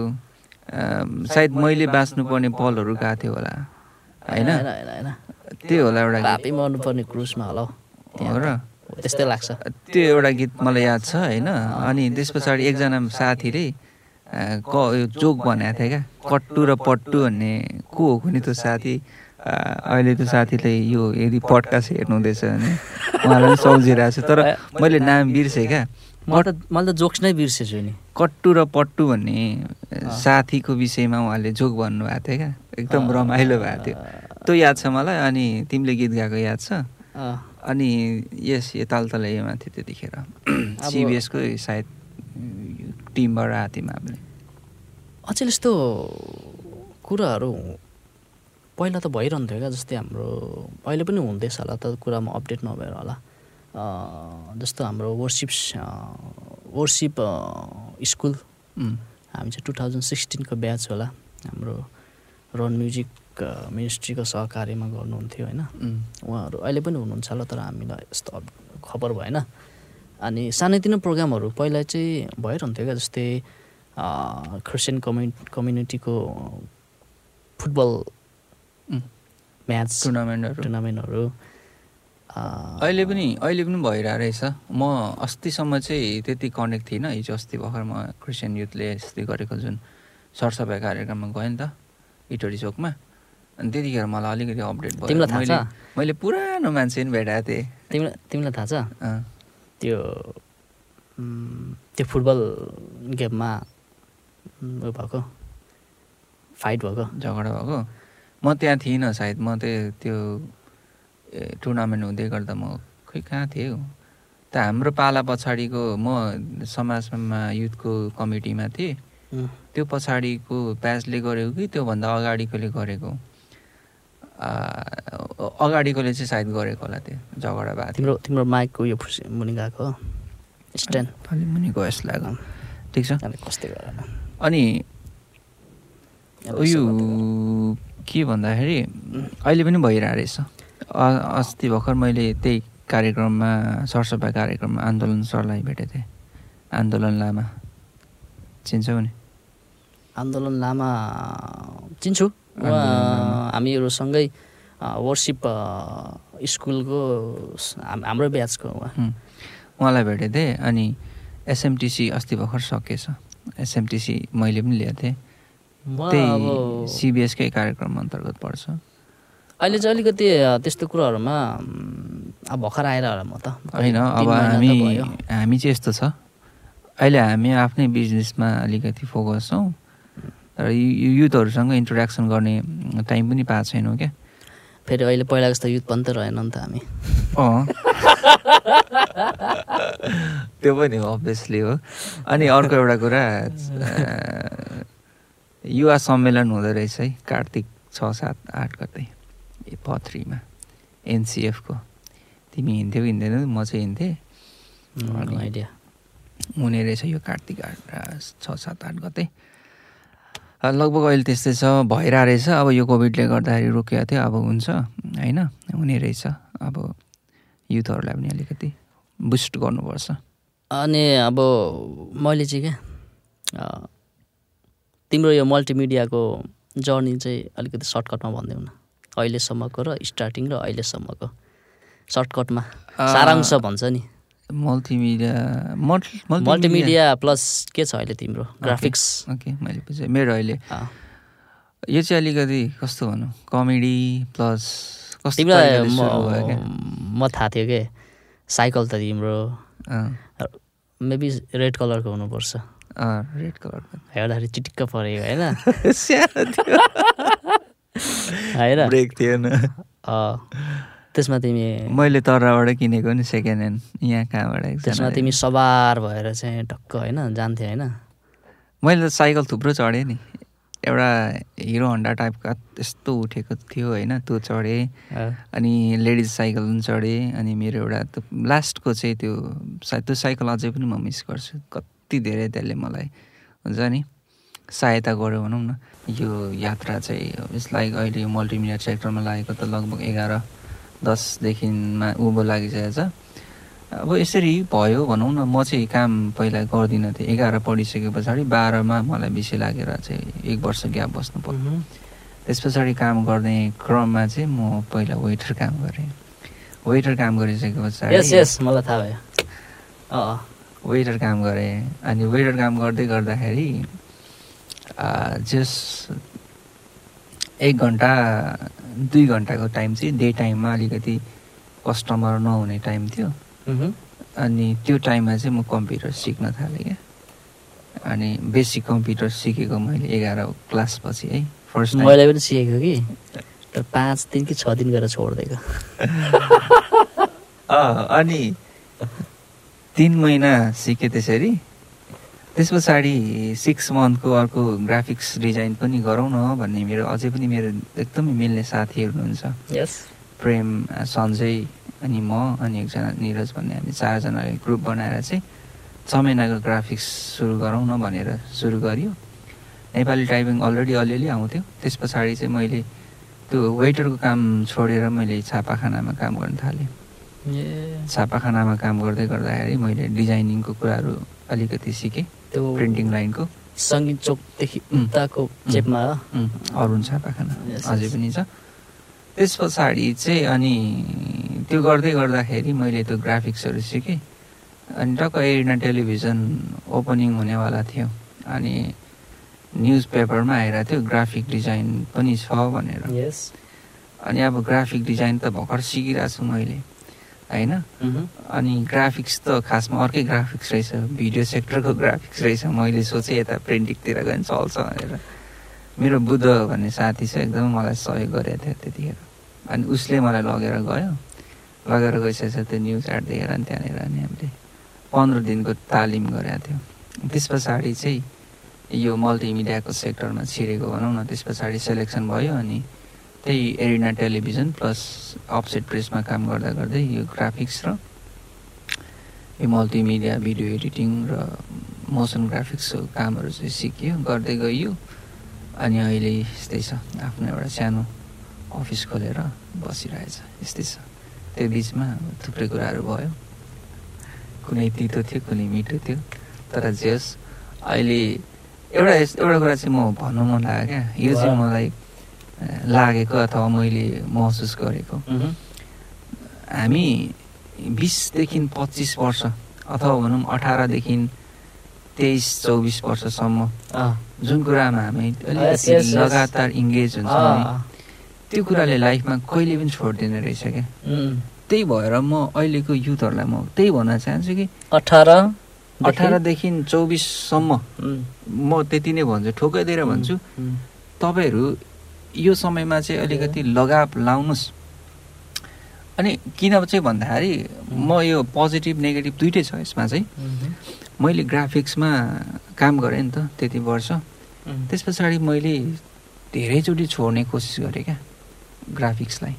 सायद मैले बाँच्नुपर्ने पलहरू गाएको थियो होला। होइन? होइन होइन होइन। त्यो होला एउटा गीत। पापी मर्नुपर्ने क्रुसमा होला हौ। र? त्यस्तै लाग्छ। त्यो एउटा गीत मलाई याद छ होइन? अनि त्यस पछाडि एकजना साथीले क यो जोक भनेको थियो क्या। कट्टु र पट्टु भन्ने। को हो कुनै त्यो साथी? अहिले त्यो साथीले यो यदि पडकास्ट हेर्नुहुँदैछ भने उहाँलाई पनि सम्झिरहेको छ तर मैले नाम बिर्सेँ क्या। मैले त मैले त जोक्स नै बिर्सेछु नि। कट्टु र पट्टु भन्ने साथीको विषयमा उहाँले जोक भन्नुभएको थियो क्या। एकदम रमाइलो भएको थियो। त्यो याद छ मलाई? अनि तिमीले गीत गाएको याद छ? अनि यस यो तालतलामा थियो त्यतिखेर। सिबिएसको सायद टिमबाट आएको थियौँ हामीले अझै यस्तो कुराहरू पहिला त भइरहन्थ्यो क्या जस्तै हाम्रो अहिले पनि हुँदैछ होला त कुरामा अपडेट नभएर होला। जस्तो हाम्रो वर्सिप वर्सिप स्कुल हामी चाहिँ टु थाउजन्ड सिक्सटिनको ब्याच होला। हाम्रो रन म्युजिक मिनिस्ट्रीको सहकार्यमा गर्नुहुन्थ्यो होइन। उहाँहरू अहिले पनि हुनुहुन्छ होला तर हामीलाई यस्तो खबर भएन। अनि सानैतिनो प्रोग्रामहरू पहिला चाहिँ भइरहन्थ्यो क्या जस्तै क्रिस्चियन कम्युनि कम्युनिटीको फुटबल म्याच टुर्नामेन्टहरू। टुर्नामेन्टहरू। अहिले पनि अहिले पनि भइरहेको रहेछ। म अस्तिसम्म चाहिँ त्यति कनेक्ट थिइनँ। हिजो अस्ति भर्खर म क्रिस्चियन युथले अस्ति गरेको जुन सरसफाइ कार्यक्रममा गएँ नि त इटोरी चोकमा। अनि त्यतिखेर मलाई अलिकति अपडेट भयो। तिमीलाई थाहा मैले छ? मैले पुरानो मान्छे पनि भेटाएको थिएँ। तिमीलाई तिमीलाई थाहा छ? त्यो त्यो फुटबल गेममा उयो भएको फाइट भएको? झगडा भएको। म त्यहाँ थिइनँ सायद। म त्यो त्यो टुर्नामेन्ट हुँदै गर्दा म खोइ कहाँ थिएँ हौ? त हाम्रो पाला पछाडिको म समाजमा युथको कमिटीमा थिएँ। त्यो पछाडिको ब्याचले गरेको कि त्योभन्दा अगाडिकोले गरेको? अगाडिकोले चाहिँ सायद गरेको होला त्यो झगडा भएको तिम्रो तिम्रो माइकको यो मुनि गएको स्ट्यान्ड अलि मुनि गएस लाग्यो। ठिक छ। अनि कस्तै गरेर अनि अब यो यसो गर्दा- के भन्दाखेरि अहिले पनि भइरहेको रहेछ। अस्ति भर्खर मैले त्यही कार्यक्रममा सरसफाइ कार्यक्रममा आन्दोलन सरलाई भेटेको थिएँ। आन्दोलन लामा। चिन्छौ नि आन्दोलन लामा चिन्छु। उहाँ हामीहरूसँगै वर्सिप स्कुलको हाम्रो ब्याचको उहाँ। उहाँलाई भेटेको थिएँ अनि एसएमटिसी अस्ति भर्खर सकेछ एसएमटिसी मैले पनि ल्याएको थिएँ। त्यही सिबिएसकै कार्यक्रम अन्तर्गत पर्छ। अहिले चाहिँ अलिकति त्यस्तो कुराहरूमा अब भर्खर आएर होला म त। होइन अब हामी। हामी चाहिँ यस्तो छ। अहिले हामी आफ्नै बिजनेसमा अलिकति फोकस छौँ। र यु- युथहरूसँग इन्ट्रोड्याक्सन गर्ने टाइम पनि पाएको छैनौँ क्या। फेरि अहिले पहिला जस्तो युथ पनि त रहेन नि त हामी। अँ। त्यो पनि हो अभियसली हो। अनि अर्को एउटा कुरा युवा सम्मेलन हुँदो रहेछ है कार्तिक छ सात आठ गते ए, प थ्रीमा एनसिएफको। तिमी हिँड्थ्यौ हिँड्दैनौ? म चाहिँ हिँड्थेँ। आइडिया। हुने रहेछ यो कार्तिक आठ छ सात आठ गते। लगभग अहिले त्यस्तै छ भइरहेको रहेछ। अब यो कोभिडले गर्दाखेरि रोकिएको थियो अब हुन्छ होइन? हुने रहेछ। अब युथहरूलाई पनि अलिकति बुस्ट गर्नुपर्छ। अनि अब मैले चाहिँ क्या तिम्रो यो मल्टिमिडियाको जर्नी चाहिँ अलिकति सर्टकटमा भनिदेऊ न अहिलेसम्मको र स्टार्टिङ र अहिलेसम्मको सर्टकटमा सारांश भन्छ नि। मल्टिमिडिया मल्टी मल्टिमिडिया प्लस के छ अहिले तिम्रो ग्राफिक्स ओके मैले बुझेँ। मेरो अहिले। यो चाहिँ अलिकति कस्तो भनौँ कमेडी प्लस तिमीलाई म थाहा थियो कि? साइकल त तिम्रो। मेबी रेड कलरको हुनुपर्छ। रेड कलरको हेर्दाखेरि चिटिक्क परेको होइन? होइन? ब्रेक थिएन। त्यसमा तिमी मैले तरबाट किनेको नि सेकेन्ड ह्यान्ड यहाँ कहाँबाट त्यसमा तिमी सवार भएर चाहिँ टक्क होइन जान्थ्यो होइन? मैले त साइकल थुप्रो चढेँ नि। एउटा हिरो हन्डा टाइपका त्यस्तो उठेको थियो होइन त्यो चढेँ। अनि लेडिज साइकल पनि चढेँ। अनि मेरो एउटा लास्टको चाहिँ त्यो सायद त्यो साइकल अझै पनि म मिस गर्छु। कति धेरै त्यसले मलाई हुन्छ नि सहायता गर्यो भनौँ न। यो यात्रा चाहिँ इट्स लाइक अहिले यो मल्टिमिडिया सेक्टरमा लागेको त लगभग एघार दसदेखिमा उँभो लागिसकेको छ। अब यसरी भयो भनौँ न म चाहिँ काम पहिला गर्दिनँ थिएँ। एघार पढिसके पछाडि बाह्रमा मलाई बेसी लागेर चाहिँ एक वर्ष ग्याप बस्नु पर्यो। त्यस पछाडि काम गर्ने क्रममा चाहिँ म पहिला वेटर काम गरेँ। वेटर काम गरिसके पछाडि मलाई थाहा भयो। वेटर काम गरेँ। अनि वेटर काम गर्दै गर्दाखेरि आ, जस एक घन्टा दुई घन्टाको टाइम चाहिँ डे टाइममा अलिकति कस्टमर नहुने टाइम थियो। अनि त्यो टाइममा चाहिँ म कम्प्युटर सिक्न थालेँ क्या। अनि बेसिक कम्प्युटर सिकेको मैले एघार क्लासपछि है फर्स्ट मैले पनि सिकेको कि। तर पाँच दिन कि छ दिन गरेर छोडिदिएको। अनि तिन महिना सिकेँ त्यसरी। त्यस पछाडि सिक्स मन्थको अर्को ग्राफिक्स डिजाइन पनि गरौँ न भन्ने मेरो अझै पनि मेरो एकदमै मिल्ने साथीहरू हुनुहुन्छ। यस प्रेम सञ्जय अनि म अनि एकजना निरज भन्ने हामी चारजनाले ग्रुप बनाएर चाहिँ छ महिनाको ग्राफिक्स सुरु गरौँ न भनेर सुरु गरियो। नेपाली टाइपिङ अलरेडी अलिअलि आउँथ्यो। त्यस पछाडि चाहिँ मैले त्यो वेटरको काम छोडेर मैले छापाखानामा काम गर्न थालेँ। छापाखानामा काम गर्दै गर्दाखेरि मैले डिजाइनिङको कुराहरू अलिकति सिकेँ त्यो प्रिन्टिङ लाइनको। सङ्गीत चोकदेखि. उताको चेपमा अरुण छापाखाना। अझै. पनि छ। त्यस पछाडि चाहिँ अनि त्यो गर्दै गर्दाखेरि मैले त्यो ग्राफिक्सहरू सिकेँ। अनि टक्क एरिना टेलिभिजन ओपनिङ हुनेवाला थियो। अनि न्युज पेपरमा आइरहेको थियो ग्राफिक डिजाइन पनि छ भनेर। अनि अब ग्राफिक डिजाइन त भर्खर सिकिरहेको छु मैले। होइन। अनि ग्राफिक्स त खासमा अर्कै ग्राफिक्स रहेछ भिडियो सेक्टरको ग्राफिक्स रहेछ। मैले सोचेँ यता प्रिन्टिङतिर गयो भने चल्छ भनेर। मेरो बुद्ध भन्ने साथी चाहिँ एकदमै मलाई सहयोग गरेको थियो त्यतिखेर। अनि उसले मलाई लगेर गयो। लगेर गइसकेपछि त्यो न्युज एड देखेर अनि त्यहाँनिर अनि हामीले पन्ध्र दिनको तालिम गरेका थियौँ। त्यस पछाडि चाहिँ यो मल्टिमिडियाको सेक्टरमा छिरेको भनौँ न त्यस पछाडि सेलेक्सन भयो अनि त्यही एरिना टेलिभिजन प्लस अफसेट प्रेसमा काम गर्दा गर्दै यो ग्राफिक्स र यो मल्टिमिडिया भिडियो एडिटिङ र मोसन ग्राफिक्सको कामहरू चाहिँ सिकियो गर्दै गइयो। अनि अहिले यस्तै छ। आफ्नो एउटा सानो अफिस खोलेर बसिरहेछ। यस्तै छ। त्यो बिचमा थुप्रै कुराहरू भयो। कुनै तितो थियो कुनै मिठो थियो। तर जे होस् अहिले एउटा एउटा कुरा चाहिँ म भन्नु मन लाग्यो क्या। यो चाहिँ। मलाई लागेको अथवा मैले महसुस गरेको। हामी बिसदेखि पच्चिस वर्ष अथवा भनौँ अठारदेखि तेइस चौबिस वर्षसम्म जुन कुरामा हामी अलिकति. लगातार इङ्गेज हुन्छौँ त्यो कुराले लाइफमा कहिले पनि छोड्दैन रहेछ क्या। त्यही भएर म अहिलेको युथहरूलाई म त्यही भन्न चाहन्छु कि अठार अठारदेखि चौबिससम्म म त्यति नै भन्छु ठोकाइदिएर भन्छु। उम्, तपाईँहरू यो समयमा चाहिँ अलिकति लगाव लाउनुहोस् अनि किन चाहिँ भन्दाखेरि म यो पोजिटिभ नेगेटिभ दुइटै छ यसमा चाहिँ। मैले ग्राफिक्समा काम गरेँ नि त त्यति वर्ष। त्यस पछाडि मैले धेरैचोटि छोड्ने कोसिस गरेँ क्या ग्राफिक्सलाई।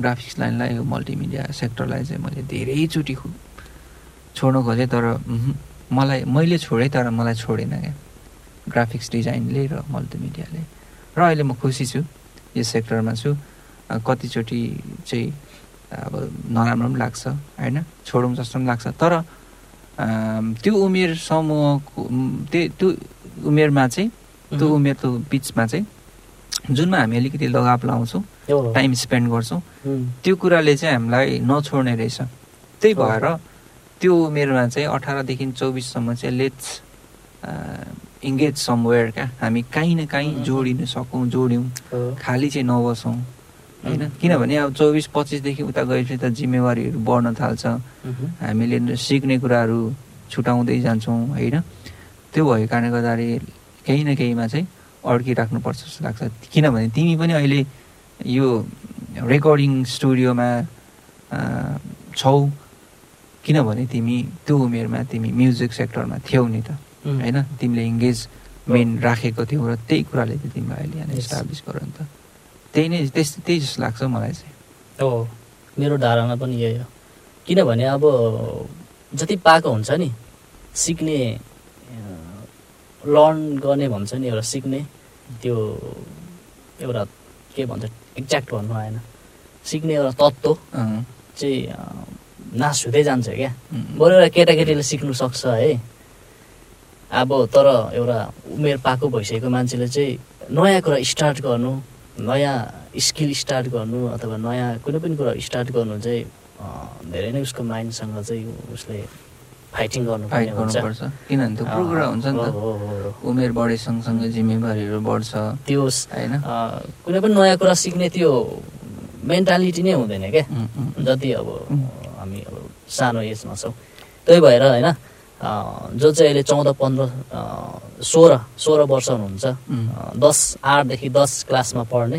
ग्राफिक्स लाइनलाई यो मल्टिमिडिया सेक्टरलाई चाहिँ मैले धेरैचोटि छोड्न खोजेँ तर मलाई मैले छोडेँ तर मलाई छोडेन क्या। ग्राफिक्स डिजाइनले र मल्टिमिडियाले। र अहिले म खुसी छु यो सेक्टरमा छु। कतिचोटि चाहिँ अब नराम्रो पनि लाग्छ होइन? छोडौँ जस्तो पनि लाग्छ। तर त्यो उमेर समूहको त्यो त्यो उमेरमा चाहिँ त्यो उम्, उमेरको बिचमा चाहिँ जुनमा हामी अलिकति लगाव लाउँछौँ टाइम स्पेन्ड गर्छौँ। त्यो कुराले चाहिँ हामीलाई नछोड्ने रहेछ। त्यही। भएर त्यो उमेरमा चाहिँ अठारदेखि चौबिससम्म चाहिँ लेट्स इङ्गेज समवेयर क्या हामी काहीँ न काहीँ. जोडिन सकौँ जोड्यौँ खाली चाहिँ नबसौँ होइन. किनभने अब चौबिस पच्चिसदेखि उता गएपछि त जिम्मेवारीहरू बढ्न थाल्छ हामीले सिक्ने कुराहरू छुटाउँदै जान्छौँ होइन त्यो भएको कारणले गर्दाखेरि केही न केहीमा चाहिँ अड्किराख्नुपर्छ जस्तो लाग्छ किनभने तिमी पनि अहिले यो रेकर्डिङ स्टुडियोमा छौ किनभने तिमी त्यो उमेरमा तिमी म्युजिक सेक्टरमा थियौ नि त होइन तिमीले इङ्गेजमेन्ट राखेको थियौ र त्यही कुराले तिमीलाई अहिले यहाँ. इस्टाब्लिस नि त त्यही नै त्यस त्यही जस्तो लाग्छ मलाई चाहिँ हो मेरो धारणा पनि यही हो किनभने अब जति पाएको हुन्छ नि सिक्ने लर्न गर्ने भन्छ नि एउटा सिक्ने त्यो एउटा के भन्छ एक्ज्याक्ट भन्नु आएन सिक्ने एउटा तत्त्व चाहिँ नाश हुँदै जान्छ क्या बरु एउटा केटाकेटीले सिक्नु सक्छ है अब तर एउटा उमेर पाएको भइसकेको मान्छेले चाहिँ नयाँ कुरा स्टार्ट गर्नु नयाँ स्किल स्टार्ट गर्नु अथवा नयाँ कुनै पनि कुरा स्टार्ट गर्नु चाहिँ धेरै नै उसको माइन्डसँग चाहिँ उसले फाइटिङ फाइट गर्नुपर्छ। किनभने थुप्रो कुरा हुन्छ नि हो, त। हो, हो, हो। उमेर बढे सँगसँगै जिम्मेवारीहरू बढ्छ। त्यो होइन? कुनै पनि नयाँ कुरा सिक्ने त्यो मेन्टालिटी नै हुँदैन क्या। जति अब. हामी अब सानो एजमा छौँ। त्यही भएर होइन जो चाहिँ अहिले चौध पन्ध्र सोह्र सोह्र वर्ष हुनुहुन्छ दस आठदेखि दस क्लासमा पढ्ने।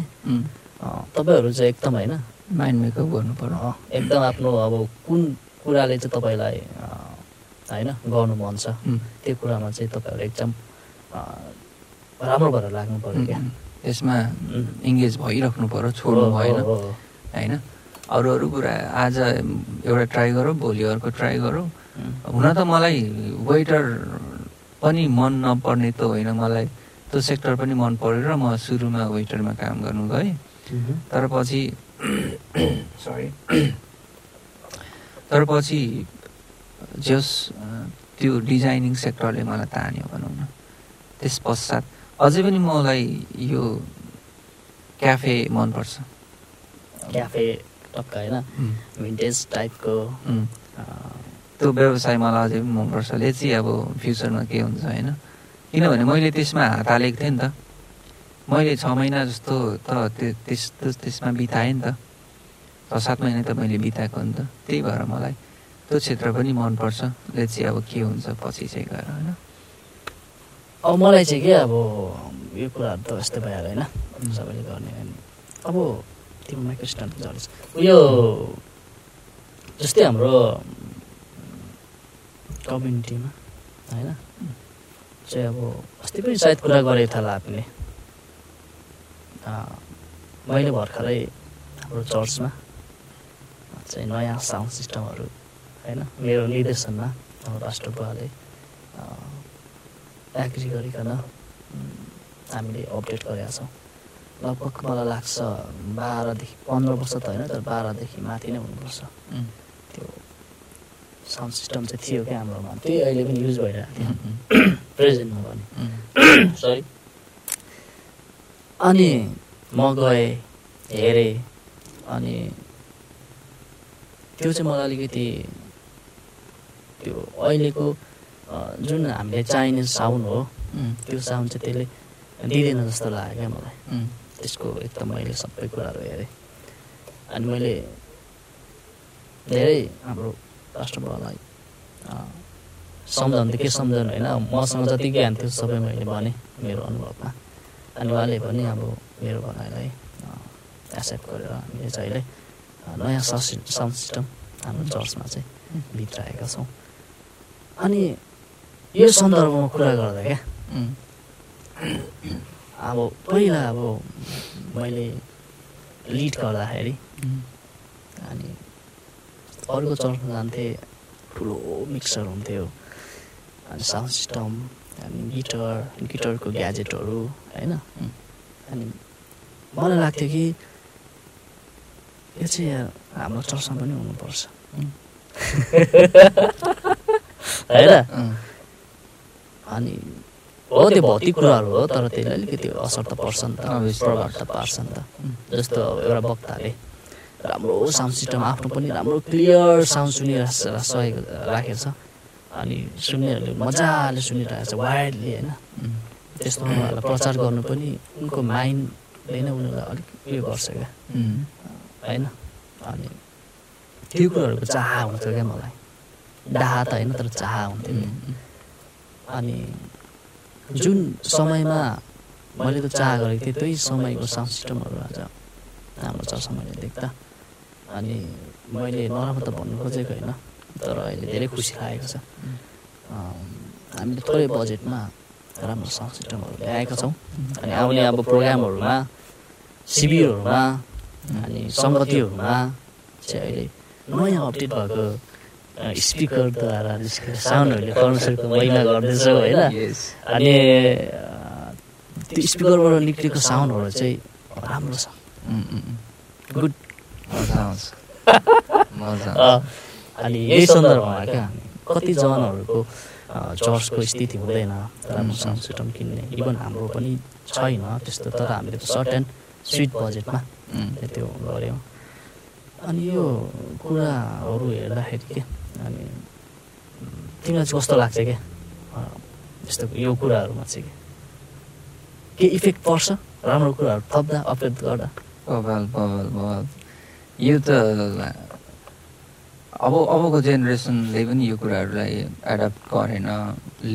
तपाईँहरू चाहिँ एकदम होइन? माइन्ड मेकअप गर्नु पर्यो। एकदम आफ्नो अब कुन कुराले चाहिँ तपाईँलाई होइन गर्नु मन छ? त्यो कुरामा चाहिँ तपाईँहरू एकदम राम्रो भएर लाग्नु पऱ्यो क्या। त्यसमा. इङ्गेज भइराख्नु पर्यो छोड्नु भएन। होइन? अरू अरू कुरा आज एउटा ट्राई गरौँ भोलि अर्को ट्राई गरौँ। हुन त मलाई वेटर पनि मन नपर्ने त होइन। मलाई त्यो सेक्टर पनि मन परेर म सुरुमा वेटरमा काम गर्नु गएँ। तर पछि सरी तर पछि जस त्यो डिजाइनिङ सेक्टरले मलाई तान्यो भनौँ न। त्यस पश्चात अझै पनि मलाई यो क्याफे मनपर्छ। क्याफे टक्क होइन? भिन्टेज टाइपको त्यो व्यवसाय मलाई अझै पनि मनपर्छ। ले चाहिँ अब फ्युचरमा के हुन्छ होइन? किनभने मैले त्यसमा हात हालेको थिएँ नि त। मैले छ महिना जस्तो त त्यो त्यस्तो त्यसमा बिताएँ नि त। छ सात महिना त मैले बिताएको नि त। त्यही भएर मलाई त्यो क्षेत्र पनि मनपर्छ। ले चाहिँ अब के हुन्छ पछि चाहिँ गएर होइन? अब मलाई चाहिँ के अब यो कुराहरू त यस्तै भइहाल्यो होइन। सबैले गर्ने होइन। अब तिम्रो झरेछ। उयो जस्तै हाम्रो कम्युनिटीमा होइन? चाहिँ अब अस्ति पनि सायद कुरा गरेको होला हामीले। मैले भर्खरै हाम्रो चर्चमा चाहिँ नयाँ साउन्ड सिस्टमहरू होइन? मेरो निर्देशनमा हाम्रो राष्ट्र बुवाले एग्री गरिकन हामीले अपडेट गरेका छौँ। लगभग मलाई लाग्छ बाह्रदेखि पन्ध्र वर्ष त होइन तर बाह्रदेखि माथि नै हुनुपर्छ। त्यो साउन्ड सिस्टम चाहिँ थियो क्या हाम्रोमा त्यही अहिले पनि युज भइरहेको थियो। प्रेजेन्टमा पनि उम्, सरी अनि म गएँ हेरेँ अनि त्यो चाहिँ मलाई अलिकति त्यो अहिलेको जुन हामीले चाहिने साउन्ड हो त्यो साउन्ड चाहिँ त्यसले दिँदैन जस्तो लाग्यो क्या मलाई। त्यसको एकदम मैले सबै कुराहरू हेरेँ। अनि मैले धेरै हाम्रो राष्ट्रबाबुलाई सम्झाउनु त के सम्झाउनु होइन? मसँग जति ज्ञान थियो सबै मैले भनेँ मेरो अनुभवमा। अनि उहाँले पनि अब मेरो भनाइलाई एक्सेप्ट गरेर हामीले चाहिँ अहिले नयाँ साउन्ड साउन्ड सिस्टम हाम्रो चर्चमा चाहिँ भित्राएका छौँ। अनि यो सन्दर्भमा कुरा गर्दा क्या अब पहिला अब मैले लिड गर्दाखेरि अनि अरूको चर्चमा जान्थेँ ठुलो मिक्सर हुन्थ्यो अनि साउन्ड सिस्टम अनि गिटार गिटारको ग्याजेटहरू होइन. अनि मलाई लाग्थ्यो कि यो चाहिँ हाम्रो चर्चमा पनि हुनुपर्छ. होइन अनि हो त्यो भौतिक कुराहरू हो तर त्यसले अलिकति असर त पर्छ नि त. प्रभाव त पार्छ नि त जस्तो एउटा वक्ताले राम्रो साउन्ड सिस्टम आफ्नो पनि राम्रो क्लियर साउन्ड सुनिरहेको सकेको राखेको छ। अनि सुन्नेहरूले मजाले सुनिरहेको छ वाइडली होइन। त्यस्तो उनीहरूलाई प्रचार गर्नु पनि उनको माइन्डले नै उनीहरूलाई अलिक उयो गर्छ क्या। होइन? अनि त्यो कुराहरूको चाह हुन्थ्यो क्या मलाई। डाह त होइन तर चाह हुन्थ्यो अनि जुन समयमा मैले त चाह गरेको थिएँ त्यही समयको साउन्ड सिस्टमहरू आज राम्रो छ समयले देख्दा। अनि मैले नराम्रो त भन्नु खोजेको होइन तर अहिले धेरै खुसी लागेको छ। हामीले थोरै बजेटमा राम्रो साउन्ड सिस्टमहरू ल्याएका छौँ। अनि आउने अब प्रोग्रामहरूमा शिविरहरूमा अनि सङ्गतिहरूमा चाहिँ अहिले नयाँ अपडेट भएको स्पिकरद्वारा निस्केको साउन्डहरूले कर्मचारीको महिला गर्दैछौँ होइन. अनि त्यो स्पिकरबाट निक्लेको साउन्डहरू चाहिँ राम्रो छ। उम्, उम्, उम्. गुड। मजा आउँछ मजा अनि यही सन्दर्भमा क्या कति जवानहरूको चर्चको स्थिति हुँदैन राम्रो साउन्ड सिस्टम किन्ने इभन हाम्रो पनि छैन त्यस्तो तर हामीले त सर्ट एन्ड स्विट बजेटमा त्यो गऱ्यौँ। अनि यो कुराहरू हेर्दाखेरि के अनि तिमीलाई चाहिँ कस्तो लाग्छ क्या यस्तो यो कुराहरूमा चाहिँ के? के इफेक्ट पर्छ? राम्रो कुराहरू थप्दा अपडेट गर्दा? यो त अब अबको जेनेरेसनले पनि यो कुराहरूलाई एडप्ट गरेन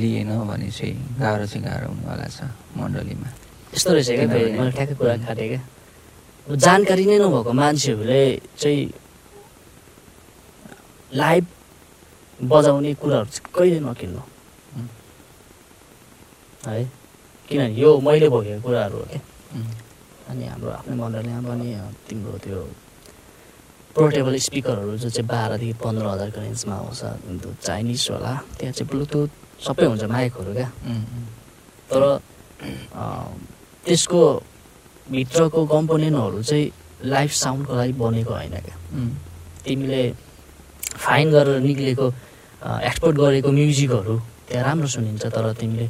लिएन भने चाहिँ गाह्रो चाहिँ गाह्रो हुनेवाला छ मण्डलीमा। यस्तो रहेछ क्या मैले ठ्याक्कै कुरा काटेँ क्या। जानकारी नै नभएको मान्छेहरूले चाहिँ लाइभ बजाउने कुराहरू चाहिँ कहिले नकिन्नु. है? किनभने यो मैले भोगेको कुराहरू हो क्या। अनि हाम्रो आफ्नै मण्डलीमा पनि तिम्रो त्यो पोर्टेबल स्पिकरहरू जो चाहिँ बाह्रदेखि पन्ध्र हजारको रेन्जमा आउँछ चाइनिज होला त्यहाँ चाहिँ ब्लुटुथ सबै हुन्छ माइकहरू क्या। तर त्यसको भित्रको कम्पोनेन्टहरू चाहिँ लाइभ साउन्डको लागि बनेको होइन क्या। तिमीले फाइन गरेर निक्लेको एक्सपोर्ट गरेको म्युजिकहरू त्यहाँ राम्रो सुनिन्छ तर तिमीले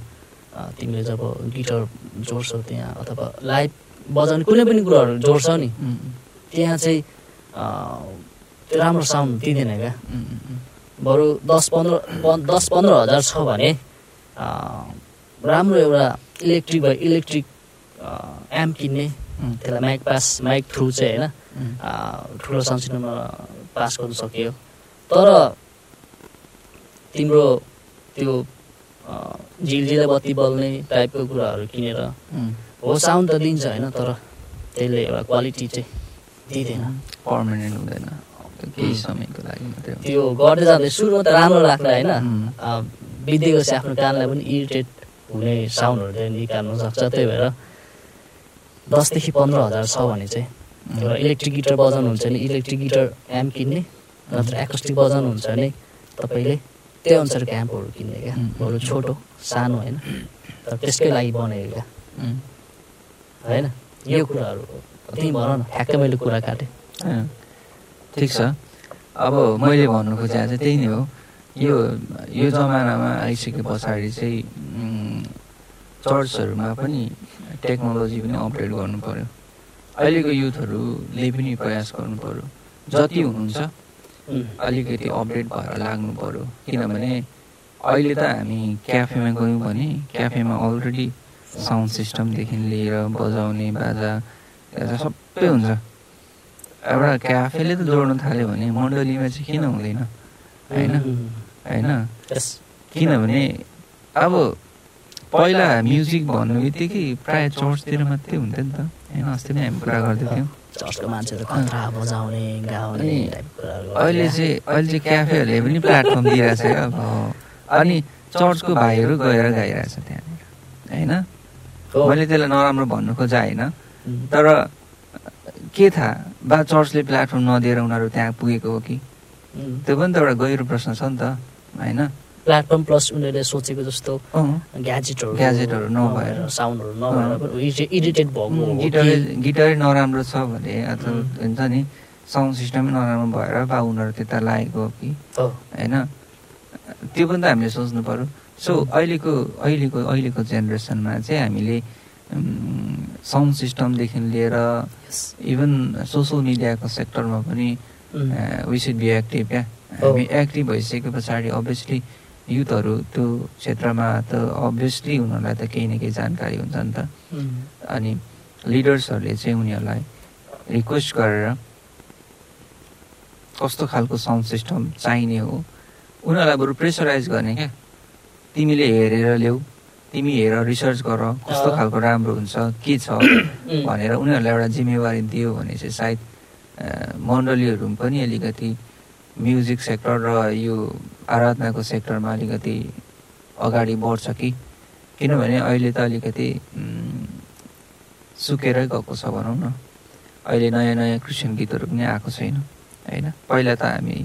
तिमीले जब गिटार जोड्छौ त्यहाँ अथवा लाइभ बजाउने कुनै पनि कुराहरू जोड्छौ नि त्यहाँ चाहिँ राम्रो साउन्ड दिँदैन क्या। बरु दस पन्ध्र पन्- दस पन्ध्र हजार छ भने राम्रो एउटा इलेक्ट्रिक भयो इलेक्ट्रिक एम्प किन्ने त्यसलाई माइक पास माइक थ्रु चाहिँ होइन ठुलो साउन्ड सिस्टममा पास गर्नु सकियो। तर तिम्रो त्यो झिलझिले बत्ती बल्ने टाइपको कुराहरू किनेर हो साउन्ड त दिन्छ होइन तर त्यसले एउटा क्वालिटी चाहिँ दिँदैन पर्मानेन्ट हुँदैन। केही समयको लागि मात्रै हुन्छ त्यो गर्दै जाँदै सुरुमा त राम्रो लाग्ला होइन। अ, बितेपछि आफ्नो कानलाई पनि इरिटेट हुने साउन्डहरू चाहिँ निकाल्नु सक्छ त्यही भएर दसदेखि पन्ध्र हजार छ भने चाहिँ एउटा इलेक्ट्रिक गिटार बजाउनुहुन्छ भने इलेक्ट्रिक गिटार एम्प किन्ने नत्र एकोस्टिक बजाउनुहुन्छ भने तपाईँले त्यही अनुसारको एम्पहरू किन्ने क्या. बरु छोटो सानो होइन। तर त्यसकै लागि बनेको क्या। होइन? यो कुराहरू त्यही भन ठ्याक्कै कुरा काटेँ। ठिक छ। अब मैले भन्नु खोजेको चाहिँ त्यही नै हो। यो यो जमानामा आइसके पछाडि चाहिँ चर्चहरूमा पनि टेक्नोलोजी पनि अपडेट गर्नु पर्यो। अहिलेको युथहरूले पनि प्रयास गर्नु पर्यो। जति हुनुहुन्छ. अलिकति अपडेट भएर लाग्नु पर्यो। किनभने अहिले त हामी क्याफेमा गयौँ भने क्याफेमा अलरेडी साउन्ड सिस्टमदेखि लिएर बजाउने बाजा सबै हुन्छ। एउटा क्याफेले त जोड्न थाल्यो भने मण्डलीमा चाहिँ किन हुँदैन? होइन. होइन? किनभने अब पहिला म्युजिक भन्नु बित्तिकै प्रायः चर्चतिर मात्रै हुन्थ्यो नि त। होइन? अस्ति नै हामी कुरा गर्दै थियौँ। अहिले चाहिँ अहिले चाहिँ क्याफेहरूले पनि प्लेटफर्म दिइरहेछ क्या अब। अनि चर्चको भाइहरू गएर गाइरहेछ त्यहाँनिर। होइन। मैले त्यसलाई नराम्रो भन्नु खोजा होइन. तर के थाहा? बा चर्चले प्लेटफर्म नदिएर उनीहरू त्यहाँ पुगेको हो कि. त्यो पनि त एउटा गहिरो प्रश्न छ नि त होइन? प्लेटफर्म प्लस उनीहरूले सोचेको जस्तो ग्याजेटहरू ग्याजेटहरू नभएर। साउन्डहरू नभएर इरिटेट भएको गिटारै नराम्रो छ भने अथवा. हुन्छ नि साउन्ड सिस्टमै नराम्रो भएर बा उनीहरू त्यता लागेको हो कि। होइन? त्यो पनि त हामीले सोच्नु पर्यो। सो अहिलेको अहिलेको अहिलेको जेनेरेसनमा चाहिँ हामीले साउन्ड सिस्टमदेखि लिएर. इभन सोसियल मिडियाको सेक्टरमा पनि. वी सुड बी एक्टिभ क्या। हामी एक्टिभ भइसके पछाडि अभियसली युथहरू त्यो क्षेत्रमा त अभियसली उनीहरूलाई त केही न केही जानकारी हुन्छ नि त उम्. अनि लिडर्सहरूले चाहिँ उनीहरूलाई रिक्वेस्ट गरेर कस्तो खालको साउन्ड सिस्टम चाहिने हो उनीहरूलाई बरु प्रेसराइज गर्ने क्या तिमीले हेरेर ल्याऊ तिमी हेर रिसर्च गर कस्तो। खालको राम्रो हुन्छ के छ? भनेर उनीहरूलाई एउटा जिम्मेवारी दियो भने चाहिँ सायद मण्डलीहरू पनि अलिकति म्युजिक सेक्टर र यो आराधनाको सेक्टरमा अलिकति अगाडि बढ्छ कि? किनभने अहिले त अलिकति सुकेरै गएको छ भनौँ न। अहिले नयाँ नयाँ क्रिस्चियन गीतहरू पनि आएको छैन होइन? पहिला त हामी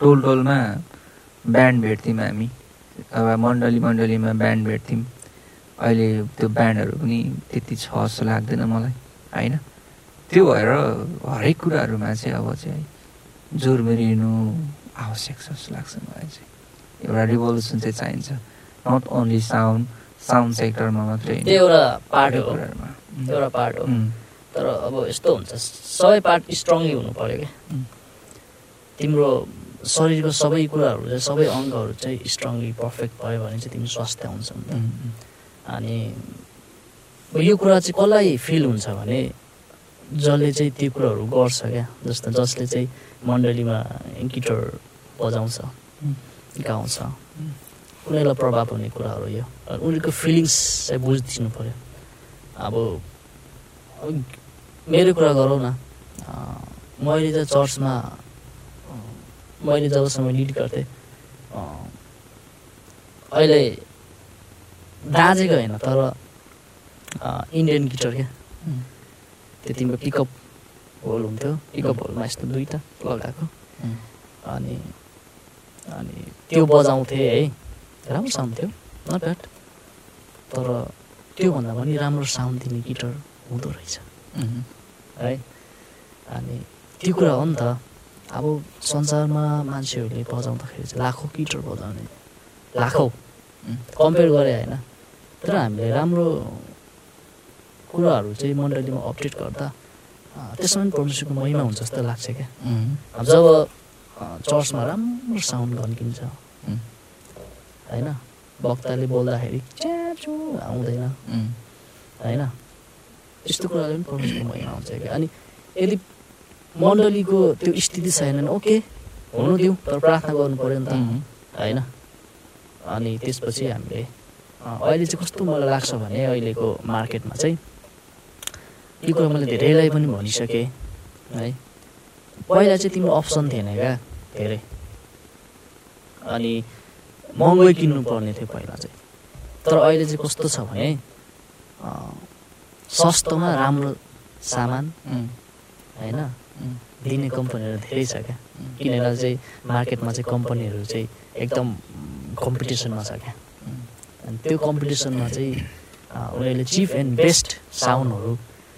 टोल टोलमा ब्यान्ड भेट्थ्यौँ हामी। अब मण्डली मण्डलीमा ब्यान्ड भेट्थ्यौँ। अहिले त्यो ब्यान्डहरू पनि त्यति छ जस्तो लाग्दैन मलाई होइन? त्यो भएर हरेक कुराहरूमा चाहिँ अब चाहिँ जोर मेरिनु आवश्यक छ जस्तो लाग्छ मलाई चाहिँ। एउटा रिभोल्युसन चाहिँ चाहिन्छ। नट ओन्ली साउन्ड साउन्ड सेक्टरमा मात्रै एउटा पार्ट हो। एउटा पार्ट हो। तर अब यस्तो हुन्छ सबै पार्ट स्ट्रङली हुनु पऱ्यो क्या। तिम्रो शरीरको सबै कुराहरू चाहिँ सबै अङ्गहरू चाहिँ स्ट्रङली पर्फेक्ट भयो भने चाहिँ तिमी स्वास्थ्य हुन्छ। अनि यो कुरा चाहिँ कसलाई फिल हुन्छ भने जसले चाहिँ त्यो कुराहरू गर्छ क्या? जस्तो जसले चाहिँ मण्डलीमा गिटार बजाउँछ गाउँछ। उनीहरूलाई प्रभाव हुने कुराहरू यो। उनीहरूको फिलिङ्स चाहिँ बुझिदिनु पऱ्यो अब मेरो कुरा गरौँ न। मैले चाहिँ चर्चमा मैले जबसम्म लिड गर्थेँ अहिले दाजेको होइन तर इन्डियन गिटार क्या? त्यो तिम्रो पिकअप होल हुन्थ्यो। पिकअप होलमा यस्तो दुइटा लगाएको अनि अनि त्यो बजाउँथे है। राम्रो साउन्ड थियो। नट ब्याड तर त्योभन्दा पनि राम्रो साउन्ड दिने गिटार हुँदो रहेछ। है? अनि त्यो कुरा हो नि त। अब संसारमा मान्छेहरूले बजाउँदाखेरि चाहिँ लाखौँ गिटार बजाउने लाखौँ। कम्पेयर गरे होइन। तर हामीले राम्रो कुराहरू चाहिँ मण्डलीमा अपडेट गर्दा त्यसमा पनि परमेश्वरको महिमा हुन्छ जस्तो लाग्छ क्या। जब चर्चमा राम्रो साउन्ड घन्किन्छ होइन वक्ताले बोल्दाखेरि च्याचो आउँदैन। होइन यस्तो कुराले पनि परमेश्वरको महिमा हुन्छ क्या। अनि यदि मण्डलीको त्यो स्थिति छैन भने ओके हुनु दिउँ तर प्रार्थना गर्नु पऱ्यो नि त। होइन अनि त्यसपछि हामीले अहिले चाहिँ कस्तो मलाई लाग्छ भने अहिलेको मार्केटमा चाहिँ यो कुरा मैले धेरैलाई पनि भनिसकेँ है। पहिला चाहिँ तिम्रो अप्सन थिएन क्या धेरै। अनि महँगै किन्नु पर्ने थियो पहिला चाहिँ। तर अहिले चाहिँ कस्तो छ भने सस्तोमा राम्रो सामान होइन? दिने कम्पनीहरू धेरै छ क्या। किनेर चाहिँ मार्केटमा चाहिँ कम्पनीहरू चाहिँ एकदम कम्पिटिसनमा छ क्या। अनि त्यो कम्पिटिसनमा चाहिँ उनीहरूले चिफ एन्ड बेस्ट साउन्डहरू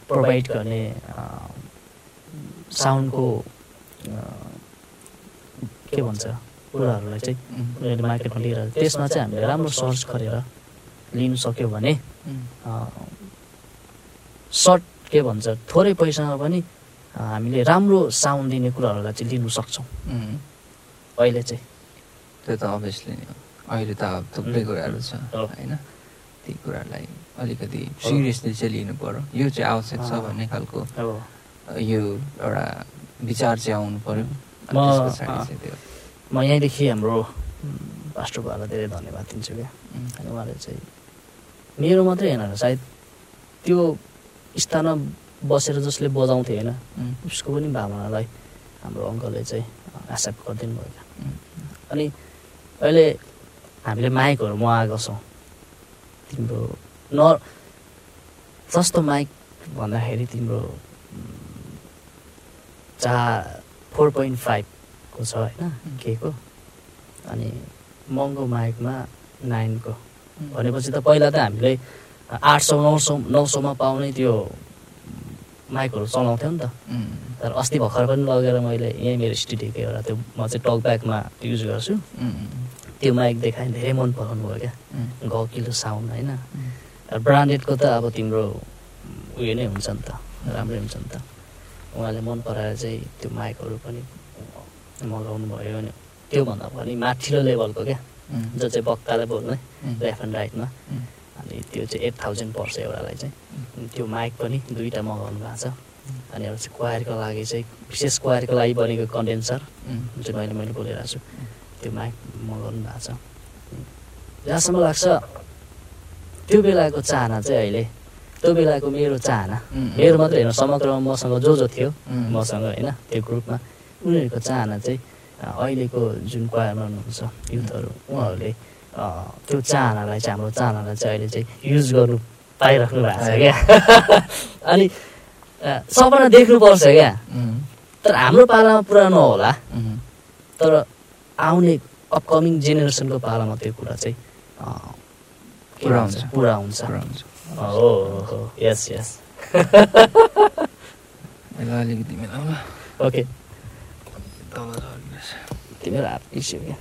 प्रोभाइड गर्ने साउन्डको के भन्छ कुराहरूलाई चाहिँ उनीहरूले मार्केटमा लिएर। त्यसमा चाहिँ हामीले राम्रो सर्च गरेर लिनु सक्यो भने सर्ट के भन्छ थोरै पैसामा पनि हामीले राम्रो साउन्ड दिने कुराहरूलाई चाहिँ लिनु सक्छौँ। अहिले चाहिँ। त्यो त अभियसली नै हो। अहिले त अब थुप्रै कुराहरू छ। होइन? ती कुराहरूलाई अलिकति सिरियसली चाहिँ लिनु पर्यो। यो चाहिँ आवश्यक छ। भन्ने खालको यो एउटा विचार चाहिँ आउनु पर्यो। अनि म- यहीँदेखि हाम्रो भाइलाई धेरै धन्यवाद दिन्छु क्या। अनि उहाँले चाहिँ मेरो मात्रै होइन सायद त्यो स्थानमा बसेर जसले बजाउँथ्यो होइन उसको पनि भावनालाई हाम्रो अङ्कलले चाहिँ एक्सेप्ट गरिदिनु भयो क्या। अनि अहिले हामीले माइकहरू मगाएको छौँ तिम्रो न सस्तो माइक भन्दाखेरि तिम्रो चार फोर पोइन्ट फाइभको छ होइन के को अनि महँगो माइकमा नाइनको भनेपछि त पहिला त हामीले आठ सौ नौ सौ नौ सौमा पाउने त्यो माइकहरू चलाउँथ्यौँ नि त तर अस्ति भर्खर पनि लगेर मैले यहीँ मेरो स्टुडियोको एउटा त्यो म चाहिँ टक ब्यागमा युज गर्छु त्यो माइक देखाएँ धेरै मन पराउनु भयो क्या गकिलो साउन्ड होइन। ब्रान्डेडको त अब तिम्रो उयो नै हुन्छ नि त राम्रै हुन्छ नि त। उहाँले मन पराएर चाहिँ त्यो माइकहरू पनि मगाउनु भयो अनि त्योभन्दा पनि माथिल्लो लेभलको क्या जो चाहिँ वक्ताले बोल्ने लेफ्ट एन्ड राइटमा अनि त्यो चाहिँ एट थाउजन्ड पर्छ एउटालाई चाहिँ। त्यो माइक पनि दुईवटा मगाउनु भएको छ। अनि एउटा चाहिँ क्वायरको लागि चाहिँ विशेष क्वायरको लागि बनेको कन्डेन्सर जुन मैले मैले बोलिरहेको छु। त्यो माइक मगाउनु भएको छ। जहाँसम्म लाग्छ त्यो बेलाको चाहना चाहिँ अहिले त्यो बेलाको मेरो चाहना। मेरो मात्रै होइन समग्रमा मसँग जो जो थियो मसँग होइन त्यो ग्रुपमा उनीहरूको चाहना चाहिँ अहिलेको जुन क्वायरमा हुनुहुन्छ युथहरू उहाँहरूले त्यो चाहनालाई चाहिँ हाम्रो चाहनालाई चाहिँ अहिले चाहिँ युज गर्नु पाइराख्नु भएको छ क्या। अनि सपना देख्नुपर्छ क्या। तर हाम्रो पालामा पुरा नहोला। उम्, तर आउने अपकमिङ जेनेरेसनको पालामा त्यो कुरा चाहिँ पुरा? हुन्छ। पुरा हुन्छ। हो हो यस यस अलिकति मिलाउँ ल ओके। तिमीहरू हात क्या।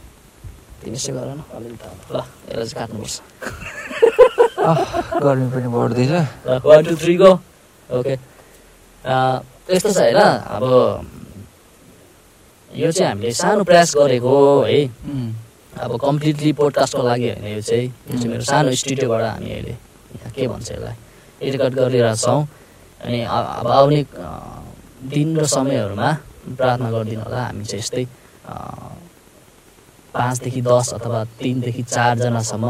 तिमी यसो गर न अलिकति। ल यसलाई चाहिँ काट्नुपर्छ। गर्मी पनि बढ्दैछ। One two three go okay यस्तो छ होइन अब यो चाहिँ हामीले सानो प्रयास गरेको हो अब कम्प्लिटली पोडकास्टको लागि होइन यो चाहिँ यो चाहिँ मेरो सानो स्टुडियोबाट हामी अहिले के भन्छ यसलाई रेकर्ड गरिरहेछौँ अनि अ- अब आउने दिन र समयहरूमा प्रार्थना गरिदिनु होला। हामी चाहिँ यस्तै पाँचदेखि दस अथवा तिनदेखि चारजनासम्म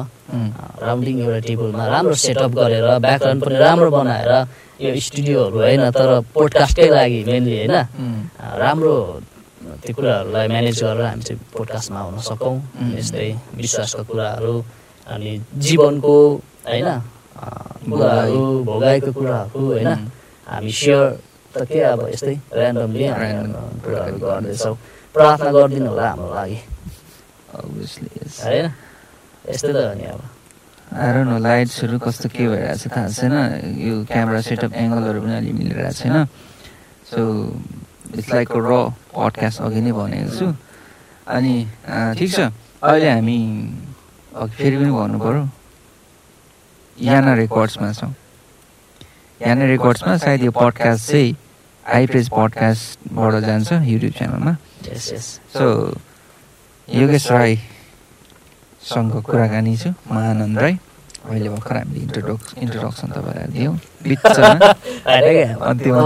राउन्डिङ एउटा टेबलमा राम्रो सेटअप गरेर ब्याकग्राउन्ड पनि राम्रो बनाएर यो स्टुडियोहरू होइन तर पोडकास्टकै लागि मेनली होइन। राम्रो त्यो कुराहरूलाई म्यानेज गरेर हामी चाहिँ पोडकास्टमा आउन सकौँ. यस्तै विश्वासका कुराहरू अनि जीवनको होइन कुराहरू भोगाइको कुराहरू होइन हामी सेयर त के अब यस्तै ऱ्यान्डमली. कुराहरू गर्दैछौँ। प्रार्थना गरिदिनु होला हाम्रो लागि. होइन? यस्तै त हो नि अब। Don't know, लाइट्सहरू कस्तो के भइरहेको छ थाहा छैन। यो क्यामेरा सेटअप एङ्गलहरू पनि अलि मिलिरहेको छैन। सो इट्स लाइक र पडकास्ट अघि नै भनेको छु। अनि ठिक छ। अहिले हामी अघि फेरि पनि भन्नु पऱ्यो। याना रेकर्ड्समा छौँ। याना रेकर्ड्समा सायद यो पडकास्ट चाहिँ आइप्रेस पडकास्टबाट जान्छ युट्युब च्यानलमा यस यस सो योगेश राईसँग कुराकानी छु महानन्द राई। अहिले भर्खर हामीले इन्ट्रोडक्स इन्ट्रोडक्सन तपाईँलाई दियौँ। बिचमा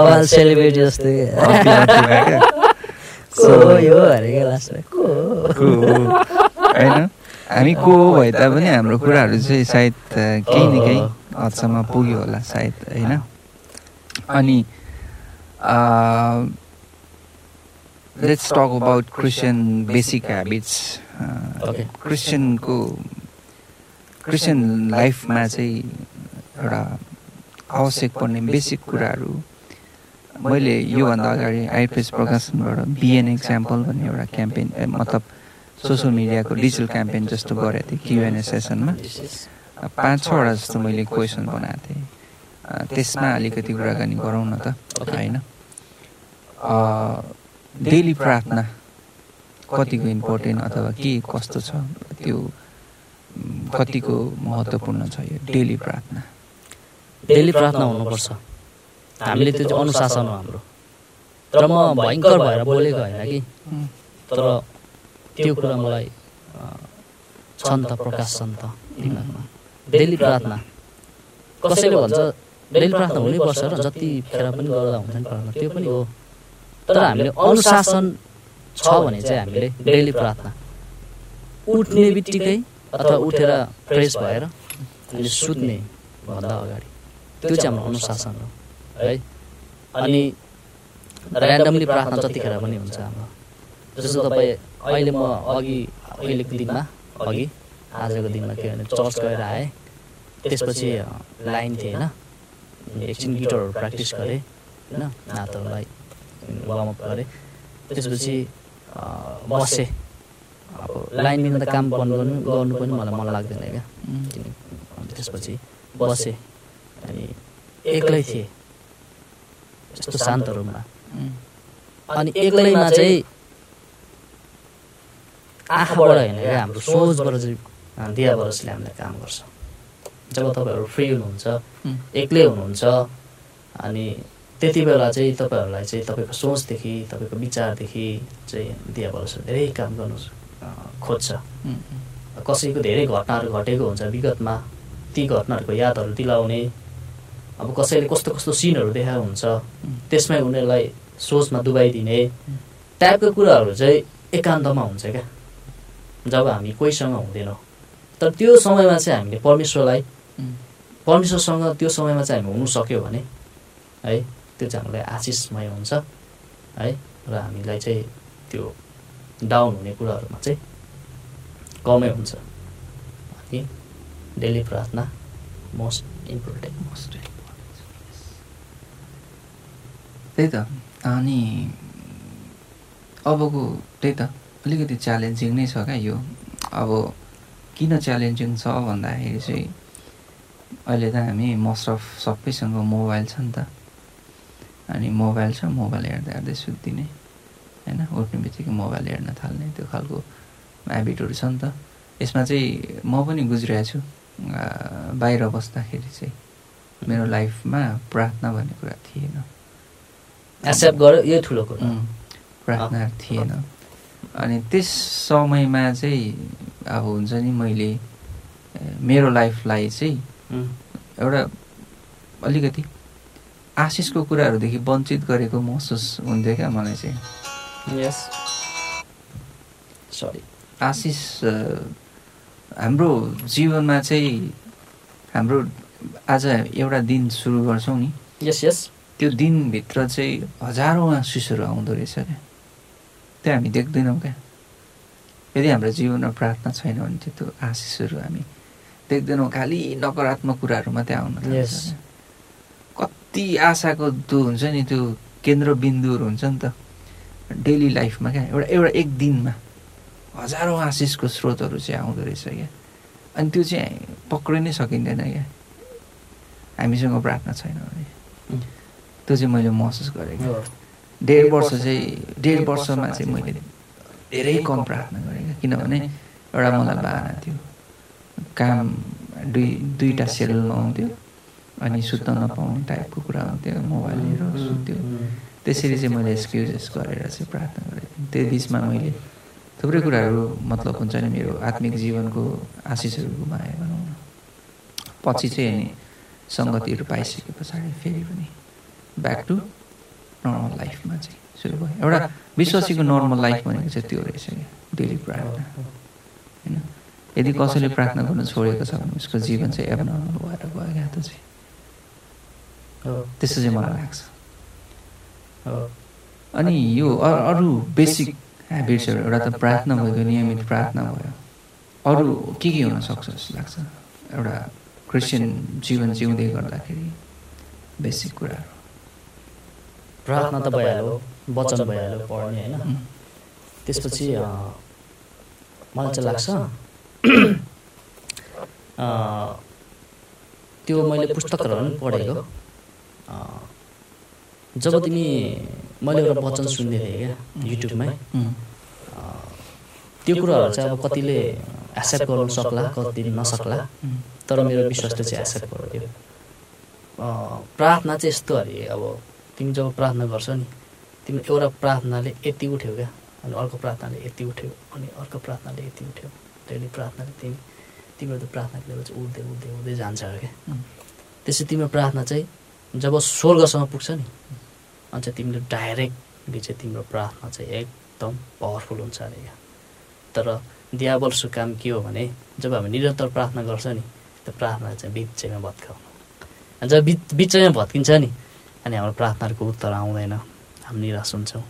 होइन हामी को भए तापनि हाम्रो कुराहरू चाहिँ सायद केही न केही हदसम्म पुग्यो होला सायद होइन? अनि let's talk about Christian basic habits Okay. क्रिस्चियनको क्रिस्चियन लाइफमा चाहिँ एउटा आवश्यक पर्ने बेसिक कुराहरू मैले योभन्दा अगाडि आइपिएस प्रकाशनबाट बिएन एक्जाम्पल भन्ने एउटा क्याम्पेन मतलब सोसियल मिडियाको डिजिटल क्याम्पेन जस्तो गरेको थिएँ क्युएनए सेसनमा. पाँच छवटा जस्तो मैले क्वेसन बनाएको थिएँ त्यसमा अलिकति कुराकानी गरौँ न त. होइन डेली प्रार्थना कतिको इम्पोर्टेन्ट अथवा के कस्तो छ त्यो कतिको महत्त्वपूर्ण छ यो डेली प्रार्थना? डेली प्रार्थना हुनुपर्छ। हामीले त्यो चाहिँ अनुशासन हो हाम्रो। तर म भयङ्कर भएर बोलेको होइन कि। तर त्यो कुरा मलाई अ, छ नि त प्रकाश छ नि त दिमागमा। डेली प्रार्थना। कसैले भन्छ डेली प्रार्थना हुनैपर्छ र जति खेर पनि गर्दा हुन्छ नि प्रार्थना त्यो पनि हो। तर हामीले अनुशासन छ भने चाहिँ हामीले डेली प्रार्थना। उठ्ने बित्तिकै अथवा उठेर फ्रेस भएर अनि सुत्ने भन्दा अगाडि। त्यो चाहिँ हाम्रो अनुशासन हो है अनि ऱ्यान्डमली प्रार्थना जतिखेर पनि हुन्छ हाम्रो। जस्तो तपाईँ अहिले म अघि अहिलेको दिनमा अघि आजको दिनमा के भने चर्च गएर आएँ। त्यसपछि लाइन थिएँ होइन। एकछिन गिटरहरू प्र्याक्टिस गरेँ होइन। हातहरूलाई वार्मअप गरेँ। त्यसपछि बसेँ। अब लाइन लिन त काम बन्द गर्नु गर्नु पनि मलाई मन लाग्दैन क्या। त्यसपछि बसेँ अनि एक्लै थिएँ। यस्तो शान्त रुममा। अनि एक्लैमा चाहिँ आँखाबाट होइन क्या हाम्रो सोचबाट चाहिँ दियाबरसले हामीलाई काम गर्छ। जब तपाईँहरू फ्री हुनुहुन्छ एक्लै हुनुहुन्छ अनि त्यति बेला चाहिँ तपाईँहरूलाई चाहिँ तपाईँको सोचदेखि तपाईँको विचारदेखि चाहिँ दियाबरसले धेरै काम गर्नु खोज्छ। कसैको धेरै घटनाहरू घटेको हुन्छ विगतमा ती घटनाहरूको यादहरू दिलाउने। अब कसैले कस्तो कस्तो सिनहरू देखाएको हुन्छ त्यसमै उनीहरूलाई सोचमा डुबाइदिने टाइपको कुराहरू चाहिँ एकान्तमा हुन्छ क्या। जब हामी कोहीसँग हुँदैनौँ। तर त्यो समयमा चाहिँ हामीले परमेश्वरलाई परमेश्वरसँग त्यो समयमा चाहिँ हामी हुनु सक्यो भने है त्यो चाहिँ हामीलाई आशिषमय हुन्छ है र हामीलाई चाहिँ त्यो डाउन हुने कुराहरूमा चाहिँ कमै हुन्छ। अनि डेली प्रार्थना मोस्ट इम्पोर्टेन्ट मोस्ट त्यही त। अनि अबको त्यही त अलिकति च्यालेन्जिङ नै छ क्या यो। अब किन च्यालेन्जिङ छ भन्दाखेरि चाहिँ अहिले त हामी मोस्ट अफ सबैसँग मोबाइल छ नि त। अनि मोबाइल छ मोबाइल हेर्दा हेर्दै सुत्दिने। होइन? उठ्ने बित्तिकै मोबाइल हेर्न थाल्ने त्यो खालको ह्याबिटहरू छ नि त। यसमा चाहिँ म पनि गुज्रिरहेको छु। बाहिर बस्दाखेरि चाहिँ मेरो लाइफमा प्रार्थना भन्ने कुरा थिएन। एक्सेप्ट गर्यो यो ठुलो कुरा। प्रार्थना थिएन। अनि त्यस समयमा चाहिँ अब हुन्छ नि मैले मेरो लाइफलाई चाहिँ एउटा अलिकति आशिषको कुराहरूदेखि वञ्चित गरेको महसुस हुन्थ्यो क्या मलाई चाहिँ। यस सरी आशिष हाम्रो जीवनमा चाहिँ हाम्रो आज एउटा दिन सुरु गर्छौँ नि। यस यस त्यो दिनभित्र चाहिँ हजारौँ आशिषहरू आउँदो रहेछ क्या। त्यो हामी देख्दैनौँ क्या। यदि हाम्रो जीवनमा प्रार्थना छैन भने चाहिँ त्यो आशिषहरू हामी देख्दैनौँ। खालि नकारात्मक कुराहरू मात्रै आउन Yes. कति आशाको त्यो हुन्छ नि त्यो केन्द्रबिन्दुहरू हुन्छ नि त। डेली लाइफमा क्या? एउटा एउटा एक दिनमा हजारौँ आशिषको स्रोतहरू चाहिँ आउँदो रहेछ क्या? अनि त्यो चाहिँ पक्रिनै सकिँदैन क्या? हामीसँग प्रार्थना छैन भने। त्यो चाहिँ मैले महसुस गरेँ क्या। डेढ वर्ष चाहिँ डेढ वर्षमा चाहिँ मैले धेरै कम प्रार्थना गरेँ क्या किनभने एउटा मलाई बाना थियो काम दुई दुईवटा सेलमा आउँथ्यो अनि सुत्न नपाउने टाइपको कुरा हुन्थ्यो मोबाइल लिएर सुत्थ्यो। त्यसरी चाहिँ मैले एक्सक्युजेस गरेर चाहिँ प्रार्थना गरेको थिएँ। त्यो बिचमा मैले थुप्रै कुराहरू मतलब हुन्छ नि मेरो आत्मिक जीवनको आशिषहरू गुमाएँ भनौँ न। पछि चाहिँ अनि सङ्गतिहरू पाइसके पछाडि फेरि पनि ब्याक टु नर्मल लाइफमा चाहिँ सुरु भयो। एउटा विश्वासीको नर्मल लाइफ भनेको चाहिँ त्यो रहेछ क्या डेली प्रार्थना। होइन? यदि कसैले प्रार्थना गर्नु छोडेको छ भने उसको जीवन चाहिँ एबनर्मल भएर गयो क्या त चाहिँ। त्यस्तो चाहिँ मलाई लाग्छ। अनि यो अरू बेसिक ह्याबिट्सहरू एउटा त प्रार्थना भएको नियमित प्रार्थना भयो। अरू के के हुनसक्छ जस्तो लाग्छ? एउटा क्रिस्चियन जीवन जिउँदै गर्दाखेरि बेसिक कुराहरू। प्रार्थना त भइहाल्यो वचन भइहाल्यो पढ्ने होइन। त्यसपछि मलाई चाहिँ लाग्छ अ, त्यो मैले पुस्तकहरू पनि पढेको। अ, जब तिमी मैले एउटा वचन सुन्दै थिएँ क्या युट्युबमै त्यो कुराहरू चाहिँ अब कतिले एक्सेप्ट गर्नु सक्ला कतिले नसक्ला। तर मेरो विश्वासले चाहिँ एक्सेप्ट गर्थ्यो प्रार्थना चाहिँ यस्तो अरे अब तिमी जब प्रार्थना गर्छौ नि तिम्रो एउटा प्रार्थनाले यति उठ्यो क्या अनि अर्को प्रार्थनाले यति उठ्यो अनि अर्को प्रार्थनाले यति उठ्यो डेली प्रार्थनाले तिमी तिम्रो त्यो प्रार्थनाको लेभल चाहिँ उठ्दै उठ्दै उठ्दै जान्छ क्या। त्यसै तिम्रो प्रार्थना चाहिँ जब स्वर्गसम्म पुग्छ नि अनि चाहिँ तिमीले डाइरेक्टली चाहिँ तिम्रो प्रार्थना चाहिँ एकदम पावरफुल हुन्छ अरे क्या तर दियाबल्सको काम के हो भने जब हामी निरन्तर प्रार्थना गर्छ नि त्यो प्रार्थना चाहिँ बिचैमा भत्काउनु। अनि जब बिच बिचैमा भत्किन्छ नि अनि हाम्रो प्रार्थनाहरूको उत्तर आउँदैन। हामी निराश हुन्छौँ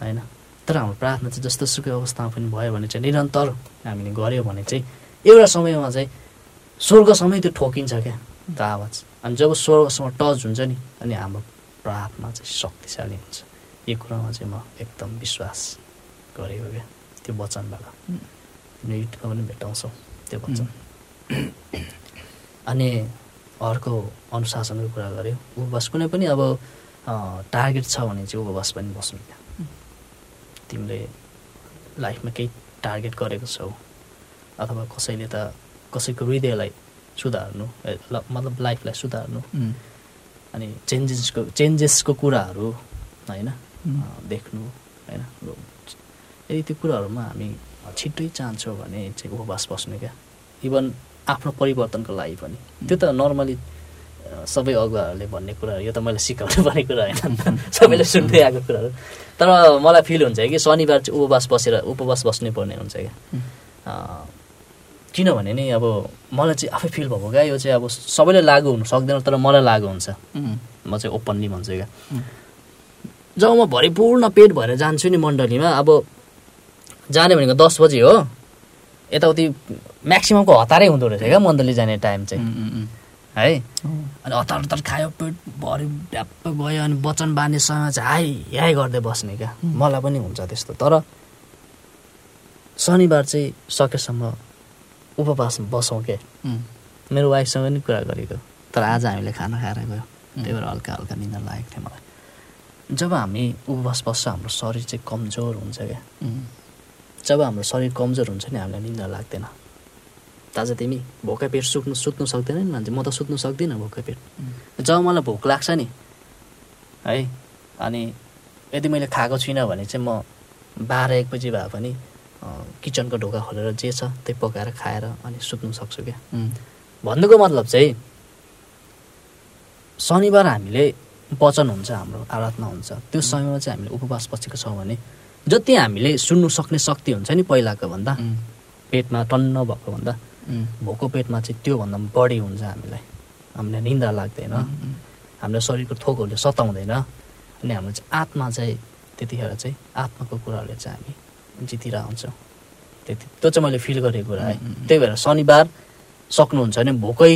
होइन? तर हाम्रो प्रार्थना चाहिँ जस्तो सुकै अवस्थामा पनि भयो भने चाहिँ निरन्तर हामीले गऱ्यो भने चाहिँ एउटा समयमा चाहिँ स्वर्गसम्मै त्यो ठोकिन्छ क्या त्यो आवाज। अनि जब स्वर्गसँग टच हुन्छ नि अनि हाम्रो प्रार्थना चाहिँ शक्तिशाली हुन्छ। यो कुरामा चाहिँ म एकदम विश्वास गरेको क्या। त्यो वचनबाट। तिमीले युट्युबमा पनि भेटाउँछौ त्यो वचन। अनि अर्को अनुशासनको कुरा गऱ्यो। उपवास कुनै पनि अब टार्गेट छ भने चाहिँ उपवास पनि बस्नु क्या। तिमीले लाइफमा केही टार्गेट गरेको छौ। अथवा कसैले त कसैको हृदयलाई सुधार्नु मतलब लाइफलाई सुधार्नु। अनि चेन्जेसको चेन्जेसको कुराहरू होइन? देख्नु होइन? यदि त्यो कुराहरूमा हामी छिट्टै चाहन्छौँ भने चाहिँ उपवास बस्नु क्या? इभन आफ्नो परिवर्तनको लागि पनि। त्यो त नर्मली सबै अगुवाहरूले भन्ने कुराहरू यो त मैले सिकाउनु पर्ने कुरा होइन। सबैले सुन्दै आएको कुराहरू। तर मलाई फिल हुन्छ कि शनिबार चाहिँ उपवास बसेर उपवास बस्नै पर्ने हुन्छ क्या? किनभने नि अब मलाई चाहिँ आफै फिल भएको क्या यो चाहिँ अब सबैले लागु हुनु सक्दैन तर मलाई लागु हुन्छ। म चाहिँ ओपनली भन्छु क्या। जब म भरिपूर्ण पेट भएर जान्छु नि मण्डलीमा अब जाने भनेको दस बजी हो। यताउति म्याक्सिममको हतारै हुँदो रहेछ क्या मण्डली जाने टाइम चाहिँ। है? अनि हतार हतार खायो पेट भरि ड्याप्प गयो अनि वचन बाँध्नेसँग चाहिँ हाई हाई गर्दै बस्ने क्या। मलाई पनि हुन्छ त्यस्तो। तर शनिबार चाहिँ सकेसम्म उपवास बसौँ के मेरो वाइफसँग नि कुरा गरेको। तर आज हामीले खाना खाएर गयो। त्यही भएर हल्का हल्का निन्द्रा लागेको थियो मलाई। जब हामी उपवास बस्छ हाम्रो शरीर चाहिँ कमजोर हुन्छ क्या। जब हाम्रो शरीर कमजोर हुन्छ नि हामीलाई निन्द्रा लाग्दैन। ताजा तिमी भोकै पेट सुत्नु सुत्नु सक्दैन नि मान्छे। म त सुत्नु सक्दिनँ भोकै पेट। जब मलाई भोक लाग्छ नि है अनि यदि मैले खाएको छुइनँ भने चाहिँ म बाह्र एक बजी भए पनि किचनको ढोका खोलेर जे छ त्यही पकाएर खाएर अनि सुत्नु सक्छु क्या। भन्नुको मतलब चाहिँ शनिबार हामीले वचन हुन्छ हाम्रो आराधना हुन्छ। त्यो समयमा चाहिँ हामीले उपवास बसेको छौँ भने जति हामीले सुन्नु सक्ने शक्ति हुन्छ नि पहिलाको भन्दा पेटमा टन्न भएको भन्दा भोको पेटमा चाहिँ त्योभन्दा बढी हुन्छ हामीलाई। हामीलाई निन्द्रा लाग्दैन। हाम्रो शरीरको थोकहरूले सताउँदैन। अनि हाम्रो चाहिँ आत्मा चाहिँ त्यतिखेर चाहिँ आत्माको कुराहरूले चाहिँ हामी जितिरहेको हुन्छौँ त्यति त्यो चाहिँ मैले फिल गरेको कुरा है। त्यही भएर शनिबार सक्नुहुन्छ भने भोकै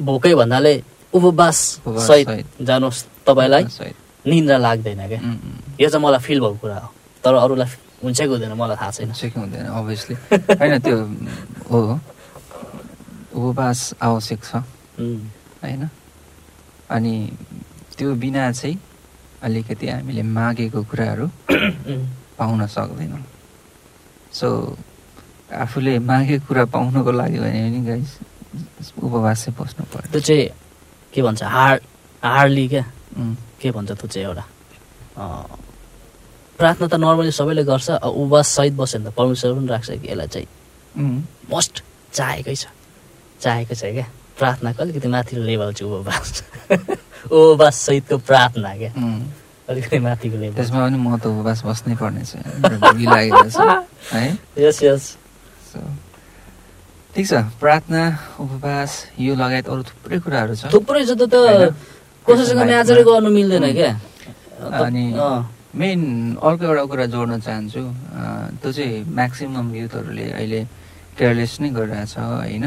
भोकै भन्नाले उपवास सहित। जानुहोस्। तपाईँलाई। निन्द्रा लाग्दैन क्या। यो चाहिँ मलाई फिल भएको कुरा हो। तर अरूलाई हुन्छ कि हुँदैन मलाई थाहा छैन। कि हुँदैन अभियसली होइन त्यो हो। उपवास आवश्यक छ। होइन? अनि त्यो बिना चाहिँ अलिकति हामीले मागेको कुराहरू पाउन सक्दैनौँ। सो आफूले मागेको कुरा पाउनको लागि भने पनि गाइस उपवास बस्नु पर्यो। त्यो चाहिँ के भन्छ हार्ड हार्डली क्या? के भन्छ त्यो चाहिँ एउटा? प्रार्थना त नर्मली सबैले गर्छ उपवास सहित बस्यो भने त परमेश्वर पनि राख्छ कि यसलाई चाहिँ? मस्ट चाहेकै छ। चाहेको छ क्या? प्रार्थनाको अलिकति माथिल्लो लेभल चाहिँ उपवास। उपवास सहितको प्रार्थना क्या। अलिकति माथिको लेभल। त्यसमा पनि म त उपवास बस्नै पर्नेछ। भोलि लागेको छ। है? यस यस। ठिक छ। प्रार्थना उपवास यो लगायत अरू थुप्रै कुराहरू छ। थुप्रै छ त? कसैसँग म्याचरै गर्नु मिल्दैन क्या? अनि- मेन अर्को एउटा कुरा जोड्न चाहन्छु। त्यो चाहिँ म्याक्सिमम् युथहरूले अहिले केयरलेस नै गरिरहेछ होइन?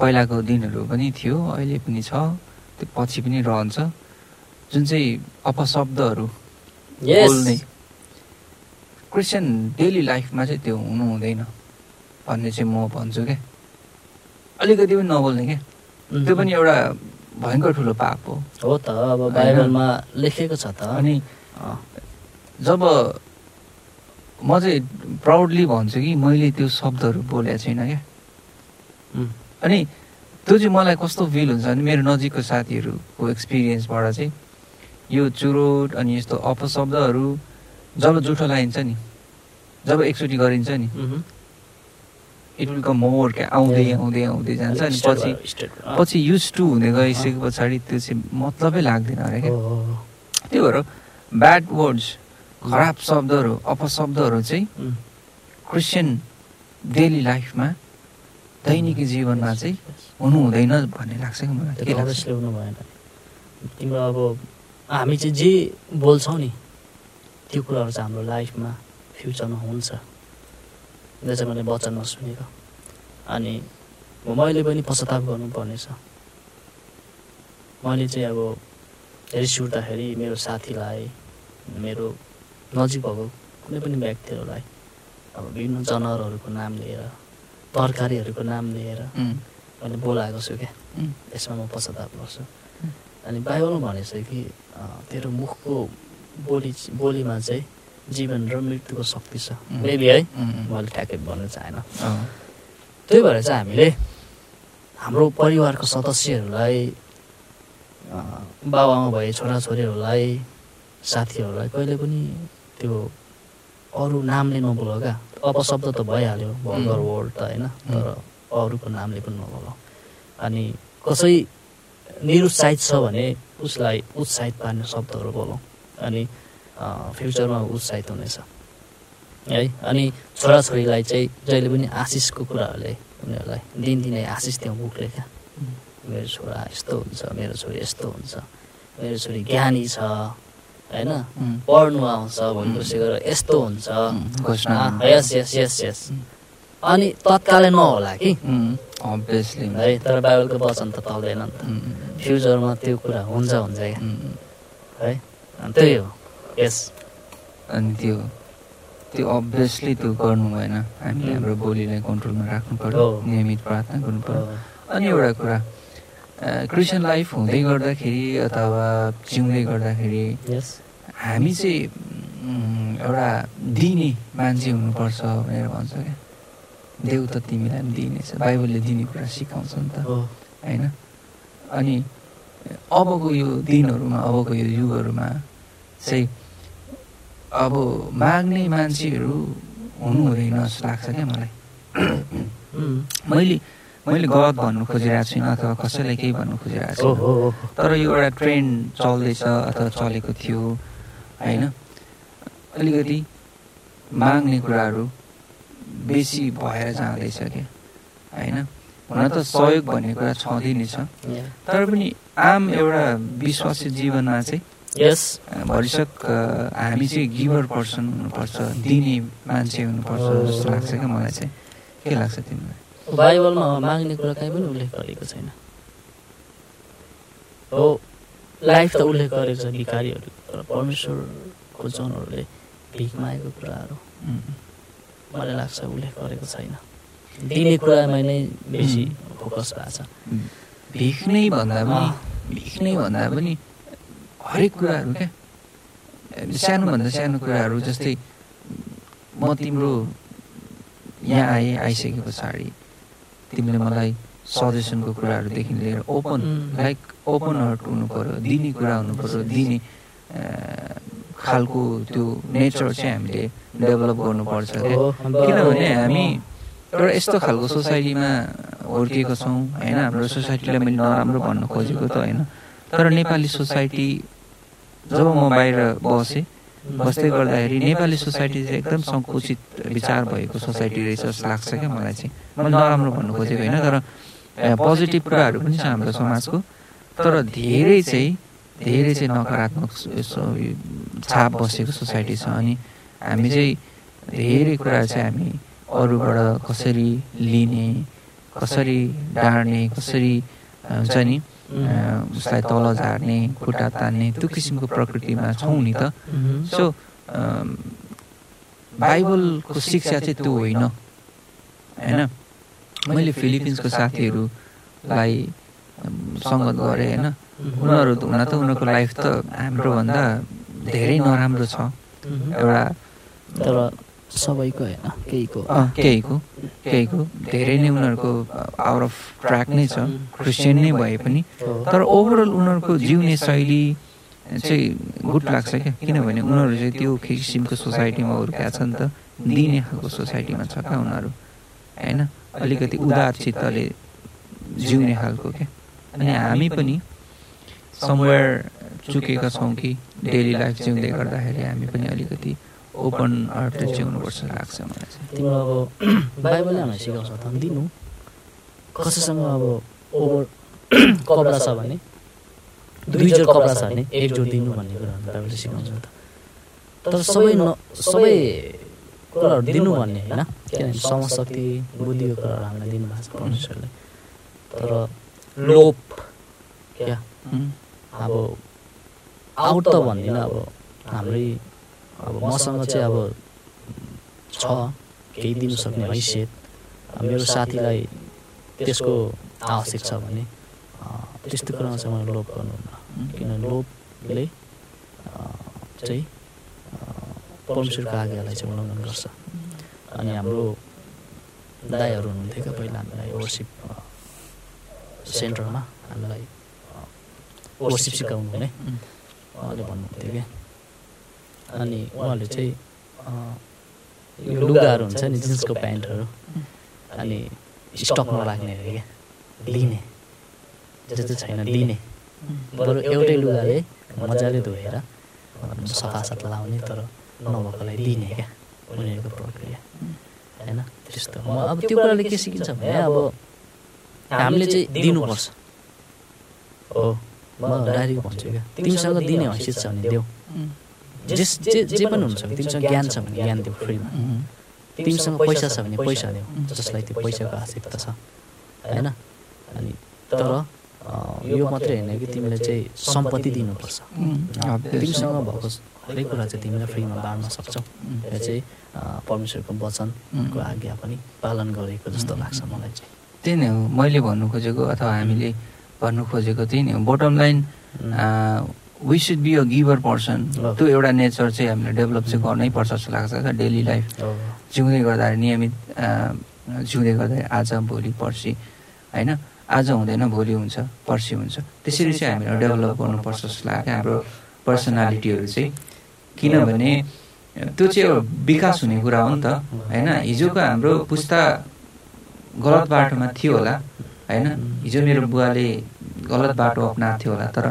पहिलाको दिनहरू पनि थियो अहिले पनि छ। त्यो पछि पनि रहन्छ। जुन चाहिँ अपशब्दहरू. बोल्ने। क्रिस्चियन डेली लाइफमा चाहिँ त्यो हुनु हुँदैन भन्ने चाहिँ म भन्छु क्या अलिकति पनि नबोल्ने क्या त्यो पनि एउटा भयङ्कर ठुलो पाप हो। हो त अब बाइबलमा लेखेको छ त। अनि जब म चाहिँ प्राउडली भन्छु कि मैले त्यो शब्दहरू बोलेको छुइनँ क्या अनि त्यो चाहिँ मलाई कस्तो फिल हुन्छ भने मेरो नजिकको साथीहरूको एक्सपिरियन्सबाट चाहिँ यो चुरोट अनि यस्तो अपशब्दहरू जब जुठो लगाइन्छ नि जब एकचोटि गरिन्छ नि इट विल कम मोर क्या आउँदै आउँदै आउँदै जान्छ अनि पछि। पछि युज टु हुँदै गइसके पछाडि त्यो चाहिँ मतलबै लाग्दैन अरे क्या। त्यही भएर ब्याड वर्ड्स खराब शब्दहरू अपशब्दहरू चाहिँ क्रिस्चियन डेली लाइफमा दैनिकी जीवनमा चाहिँ हुनु हुँदैन भन्ने लाग्छ कि मलाई। के लाग्छ तिम्रो अब हामी चाहिँ जे बोल्छौँ नि त्यो कुराहरू चाहिँ हाम्रो लाइफमा फ्युचरमा हुन्छ। जो चाहिँ मैले वचनमा सुनेको। अनि मैले पनि पश्चाताप गर्नुपर्नेछ। मैले चाहिँ अब रिस उठ्दाखेरि मेरो साथीलाई मेरो नजिक भएको कुनै पनि व्यक्तिहरूलाई अब विभिन्न जनावरहरूको नाम लिएर तरकारीहरूको नाम लिएर मैले बोलाएको छु क्या। यसमा म पश्चाताप गर्छु। अनि बाइबलमा भनेको छ कि तेरो मुखको बोली बोलीमा चाहिँ जीवन र मृत्युको शक्ति छ. मेबी है? मैले ठ्याक्कै भन्नु चाहेन। त्यही भएर चाहिँ हामीले हाम्रो परिवारको सदस्यहरूलाई बाबामा भए छोराछोरीहरूलाई साथीहरूलाई कहिले पनि त्यो अरू नामले नबोल क्या अपशब्द त भइहाल्यो भर्गर उम्. वर्ड त होइन? तर अरूको नामले पनि नबोल अनि कसै निरुत्साहित छ भने उसलाई उत्साहित पार्ने शब्दहरू बोलौँ। अनि फ्युचरमा उत्साहित हुनेछ। है अनि छोराछोरीलाई चाहिँ जहिले पनि आशिषको कुराहरूले उनीहरूलाई दिनदिनै आशिष दिउँ बुकले क्या। मेरो छोरा यस्तो हुन्छ मेरो छोरी यस्तो हुन्छ मेरो छोरी ज्ञानी छ होइन? पढ्नु आउँछ पर्सि गएर यस्तो हुन्छ। यस यस यस यस। अनि तत्कालै नहोला कि? है तर बाइबलको वचन त पाउँदैन नि त। फ्युचरमा त्यो कुरा हुन्छ हुन्छ क्या। है? अनि त्यही हो। यस। अनि त्यो त्यो अभियसली त्यो गर्नु भएन। हामीले हाम्रो बोलीलाई कन्ट्रोलमा राख्नु पर्यो हो। नियमित प्रार्थना गर्नु पर्यो। अनि एउटा कुरा क्रिस्चियन लाइफ हुँदै गर्दाखेरि अथवा जिउँदै गर्दाखेरि हामी चाहिँ एउटा दिने मान्छे हुनुपर्छ भनेर भन्छ क्या। देउ त तिमीलाई पनि दिनेछ। बाइबलले दिने कुरा सिकाउँछ नि त। होइन? अनि अबको यो दिनहरूमा अबको यो युगहरूमा चाहिँ अब माग्ने मान्छेहरू हुनु हुँदैन जस्तो लाग्छ क्या मलाई। मैले मैले गलत भन्नु खोजिरहेको छुइनँ अथवा कसैलाई केही भन्नु खोजिरहेको छु तर यो एउटा ट्रेन्ड चल्दैछ अथवा चलेको थियो होइन? अलिकति माग्ने कुराहरू बेसी भएर जाँदैछ क्या होइन? हुन त सहयोग भन्ने कुरा छँदै नै छ। तर पनि आम एउटा विश्वासी जीवनमा चाहिँ यस भरिसक हामी चाहिँ गिभर पर्सन हुनुपर्छ दिने मान्छे हुनुपर्छ जस्तो लाग्छ क्या मलाई चाहिँ। के लाग्छ तिमीलाई? बाइबलमा माग्ने कुरा कहीँ पनि उल्लेख गरेको छैन। हो लाइफ त उल्लेख गरेको छ भिखारीहरू तर परमेश्वरको जनहरूले भिख मागेको कुराहरू मलाई लाग्छ उल्लेख गरेको छैन। दिने कुरामा नै बेसी फोकस भएको छ। भिख नै भन्दा पनि भिख नै भन्दा पनि हरेक कुराहरू क्या। सानोभन्दा सानो कुराहरू जस्तै म तिम्रो यहाँ आएँ आइसके पछाडि तिमीले मलाई सजेसनको कुराहरूदेखि लिएर ओपन. लाइक ओपन हार्ट हुनु पऱ्यो दिने कुरा हुनु पऱ्यो दिने खालको त्यो नेचर चाहिँ हामीले डेभलप गर्नुपर्छ किनभने हामी एउटा यस्तो खालको सोसाइटीमा हुर्किएको छौँ होइन? हाम्रो सोसाइटीलाई मैले नराम्रो भन्न खोजेको त होइन। तर नेपाली सोसाइटी जब म बाहिर बसेँ बस्दै गर्दाखेरि नेपाली सोसाइटी चाहिँ एकदम सङ्कुचित विचार भएको सोसाइटी रहेछ जस्तो लाग्छ क्या मलाई चाहिँ। मैले नराम्रो भन्नु खोजेको होइन तर पोजिटिभ कुराहरू पनि छ हाम्रो समाजको। तर धेरै चाहिँ धेरै चाहिँ नकारात्मक छाप बसेको सोसाइटी छ। अनि हामी चाहिँ धेरै कुरा चाहिँ हामी अरूबाट कसरी लिने कसरी डाँड्ने कसरी हुन्छ नि उसलाई तल झार्ने खुट्टा तान्ने त्यो किसिमको प्रकृतिमा छौँ नि त। सो बाइबलको शिक्षा चाहिँ त्यो होइन। होइन? मैले फिलिपिन्सको साथीहरूलाई सङ्गत गरेँ होइन? उनीहरू हुन त उनीहरूको लाइफ त हाम्रोभन्दा धेरै नराम्रो छ। एउटा तर सबैको होइन केहीको। केहीको केहीको। धेरै नै उनीहरूको आउट अफ ट्र्याक नै छ। क्रिस्चियन नै भए पनि। तर ओभरअल उनीहरूको जिउने शैली चाहिँ गुड लाग्छ क्या। किनभने उनीहरू चाहिँ त्यो किसिमको सोसाइटीमा हुर्काएको छ नि त दिने खालको सोसाइटीमा छ क्या उनीहरू। होइन? अलिकति उदार चित्तले जिउने खालको क्या। अनि हामी पनि समवेयर चुकेका छौँ कि डेली लाइफ जिउँदै गर्दाखेरि हामी पनि अलिकति ओपन हार्टेड जिउनुपर्छ लाग्छ मलाई चाहिँ। तिम्रो अब बाइबलले हामीलाई सिकाउँछ त दिनु। कसैसँग अब ओभर कपडा छ भने दुई जोड कपडा छ भने एक जोड दिनु भन्ने कुराहरू बाइबलले सिकाउँछ त। तर सबै न सबै कुराहरू दिनु भन्ने होइन। किनभने समशक्ति बुद्धिको कुराहरू हामीलाई दिनुभएको छ परमेश्वरले। तर लोप क्या? अब आउट त भन्दिनँ अब हाम्रै अब मसँग चाहिँ अब छ केही दिनु सक्ने हैसियत। मेरो साथीलाई त्यसको आवश्यक छ भने त्यस्तो कुरामा चाहिँ मैले लोभ गर्नुहुन्न। किनभने लोभले चाहिँ परमेश्वरको आज्ञालाई चाहिँ उल्लङ्घन गर्छ। अनि हाम्रो दाईहरू हुनुहुन्थ्यो क्या पहिला हामीलाई वर्सिप सेन्टरमा हामीलाई वर्सिप सिकाउनु हुने उहाँले भन्नुहुन्थ्यो क्या। अनि उहाँले चाहिँ यो लुगाहरू हुन्छ नि जिन्सको प्यान्टहरू। अनि स्टकमा राख्ने अरे क्या। लिने। जस्तो छैन दिने बरु एउटै लुगाले मजाले धोएर सफा साथ लाउने तर नभएकोलाई दिने क्या उनीहरूको प्रक्रिया। होइन? त्यस्तो। म अब त्यो कुराले के सिकिन्छ भने अब हामीले चाहिँ दिनुपर्छ। हो। म डाइरेक्ट भन्छु क्या। तिमीसँग दिने हैसियत छ भने देऊ। जे जे जे पनि हुनसक्छ तिमीसँग ज्ञान छ भने ज्ञान देऊ फ्रीमा। तिमीसँग पैसा छ भने पैसा देऊ जसलाई त्यो पैसाको आवश्यकता छ। होइन? अनि तर यो मात्रै होइन कि तिमीले चाहिँ सम्पत्ति दिनुपर्छ। तिमीसँग भएको हरेक कुरा चाहिँ तिमीलाई फ्रीमा बाँड्न सक्छौ। यो चाहिँ परमेश्वरको वचनको आज्ञा पनि पालन गरेको जस्तो लाग्छ मलाई चाहिँ। त्यही नै हो। मैले भन्नु खोजेको अथवा हामीले भन्नु खोजेको त्यही नै हो। Bottom line we should be a giver person त्यो एउटा नेचर चाहिँ हामीले डेभलप चाहिँ गर्नै पर्छ जस्तो लाग्छ क्या डेली लाइफ जिउँदै गर्दाखेरि नियमित जिउँदै गर्दाखेरि आज भोलि पर्सि होइन? आज हुँदैन भोलि हुन्छ पर्सि हुन्छ। त्यसरी चाहिँ हामीले डेभलप गर्नुपर्छ जस्तो लाग्यो। हाम्रो पर्सनालिटीहरू चाहिँ किनभने त्यो चाहिँ एउटा विकास हुने कुरा हो नि त होइन? हिजोको हाम्रो पुस्ता गलत बाटोमा थियो होला होइन? हिजो मेरो बुवाले गलत बाटो अप्नाएको थियो होला तर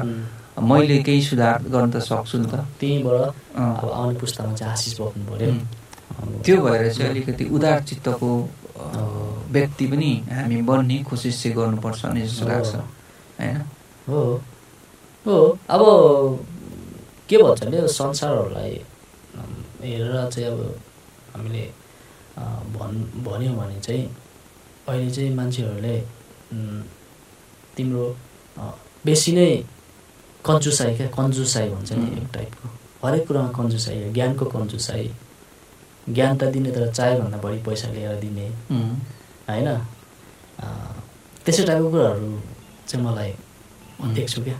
मैले केही सुधार गर्न त सक्छु नि त। त्यहीँबाट अब आउने पुस्तामा चाहिँ आशिष बोक्नु पऱ्यो। त्यो भएर चाहिँ अलिकति उदार चित्तको व्यक्ति पनि हामी बन्ने कोसिस चाहिँ गर्नुपर्छ नि जस्तो लाग्छ होइन? हो। हो। अब के भन्छ भने संसारहरूलाई हेरेर चाहिँ अब हामीले भन् भन्यौँ भने चाहिँ अहिले चाहिँ मान्छेहरूले तिम्रो बेसी नै कन्जुसाई क्या? कन्जुसाई भन्छ नि एक टाइपको हरेक कुरामा कन्जुसाई ज्ञानको कन्जुसाई ज्ञान त दिने तर चाहेभन्दा बढी पैसा लिएर दिने। होइन? त्यसै टाइपको कुराहरू चाहिँ मलाई देख्छु क्या।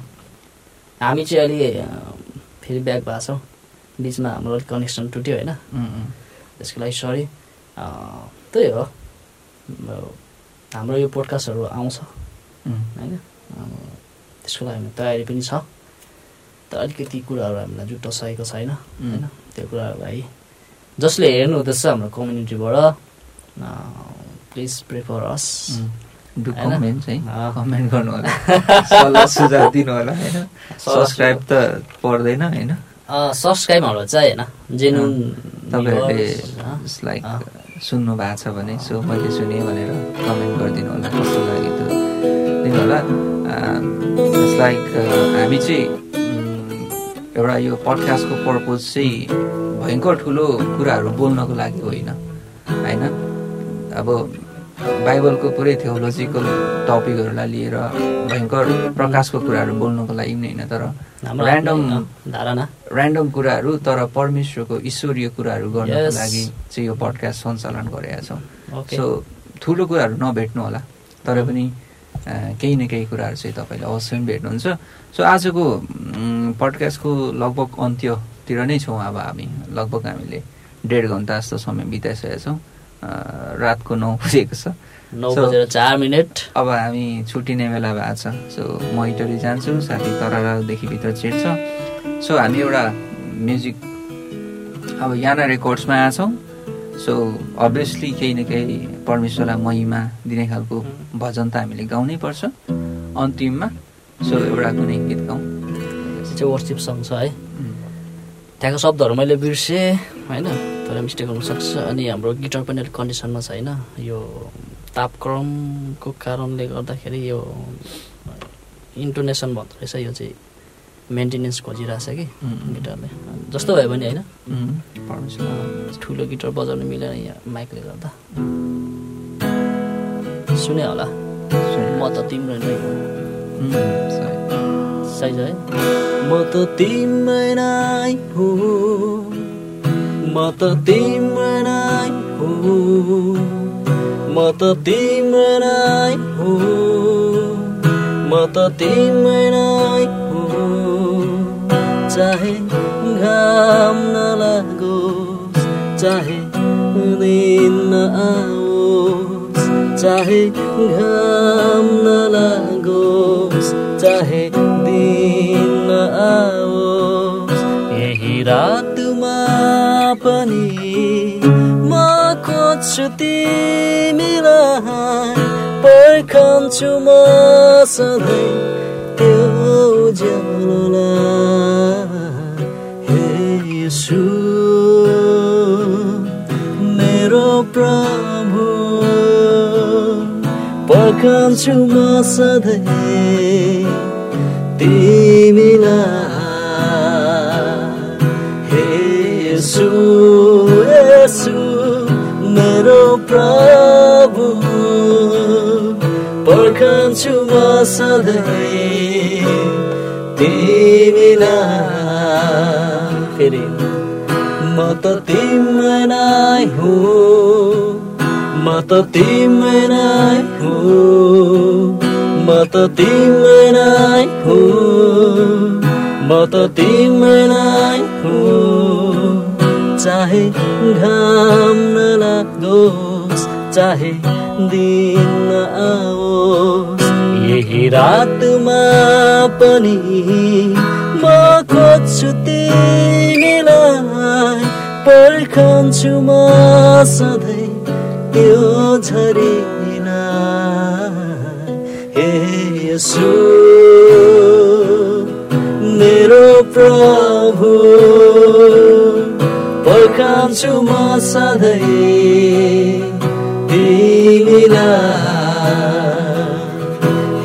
हामी चाहिँ अलि फेरि ब्याक भएको छौँ। बिचमा हाम्रो अलिक कनेक्सन टुट्यो होइन। त्यसको लागि सरी। त्यही हो। हाम्रो यो पोडकास्टहरू आउँछ। होइन? त्यसको लागि तयारी पनि छ। तर अलिकति कुराहरू हामीलाई जुटाइसकेको छैन होइन? त्यो कुराहरूलाई जसले हेर्नु हुँदैछ हाम्रो कम्युनिटीबाट प्लिज प्रिफर अस कमेन्ट गर्नु होला सल्लाह सुझाव दिनु होला होइन सब्सक्राइब त पर्दैन होइन? सब्सक्राइब हाम्रो चाहिँ होइन जेनुन तपाईँहरूले लाइक सुन्नु भएको छ भने सो मैले सुने भनेर कमेन्ट गरिदिनु होला कस्तो लाग्यो त्यो? दिनु होला लाइक हामी चाहिँ एउटा यो पडकास्टको पर्पोज चाहिँ भयङ्कर ठुलो कुराहरू बोल्नको लागि होइन होइन? अब बाइबलको पुरै थियोलोजिकल टपिकहरूलाई लिएर भयङ्कर प्रकाशको कुराहरू बोल्नको लागि पनि होइन तर ऱ्यान्डम धारणा। ऱ्यान्डम कुराहरू तर परमेश्वरको ईश्वरीय कुराहरू गर्नको लागि चाहिँ यो पडकास्ट सञ्चालन गरेका छौँ। सो ठुलो कुराहरू नभेट्नु होला तर पनि केही न केही कुराहरू चाहिँ तपाईँले अवश्य पनि भेट्नुहुन्छ। सो आजको पडकास्टको लगभग अन्त्यतिर नै छौँ अब हामी। लगभग हामीले डेढ घन्टा जस्तो समय बिताइसकेका छौँ। रातको नौ बजेको छ। नौ बजेर चार मिनट। अब हामी छुट्टिने बेला भएको छ। सो म इटरी जान्छु साथी तरादेखि भित्र छिर्छ। सो हामी एउटा म्युजिक अब याना रेकर्ड्समा आएको छौँ। सो अभियसली केही न केही परमेश्वरलाई महिमा दिने खालको भजन त हामीले गाउनै पर्छ अन्तिममा। सो एउटा कुनै गीत गाउँ। चाहिँ वर्सिप सङ छ है। त्यहाँको शब्दहरू मैले बिर्सेँ होइन? तर मिस्टेक हुनसक्छ अनि हाम्रो गिटार पनि अलिक कन्डिसनमा छैन। यो तापक्रमको कारणले गर्दाखेरि यो इन्टोनेसन भन्दो रहेछ। यो चाहिँ मेन्टेनेन्स खोजिरहेछ कि गिटारले। जस्तो भयो भने होइन। ठुलो गिटार बजाउनु मिलेन यहाँ माइकले गर्दा। सुने होला। म त तिम्रो नै हो। साइज है। म त तिम्रै नै हो। म त तिम्रै नै हो। म त तिम्रै नै हो। म त तिम्रै नै चाहे घाम नलागोस् चाहे दिन नआओस् चाहे घाम नलागोस् चाहे दिन नआओस् यही रातमा पनि म खोज्छु तिमीलाई पर्खन्छु म सधैँ त्यो उज्यालोलाई पर्खन्छु म सधैँ हे यसु यसु मेरो प्रभु पर्खन्छु म सधैँ तिमीलाई फेरि म त तिम्रै हुँ म त हुँ। म त हुँ। म त हुँ। चाहे घाम नलागोस् चाहे दिन आओस् यही रातमा पनि म खोज्छु तिमीलाई पर्खन्छु म सधैँ। यो झरीलाई हे यसु मेरो प्रभु पर्खन्छु म सधैँ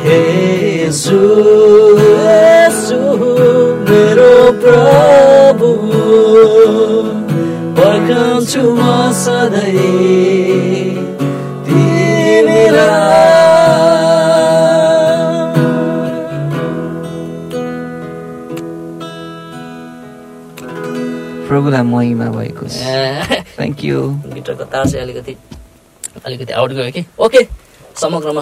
हे यसु यसु मेरो प्रभु पर्खन्छु म सधैँ प्रभुलाई महिमा भएको थ्याङ्क यू गिटारको तार चाहिँ अलिकति अलिकति आउट गयो कि? ओके समग्रमा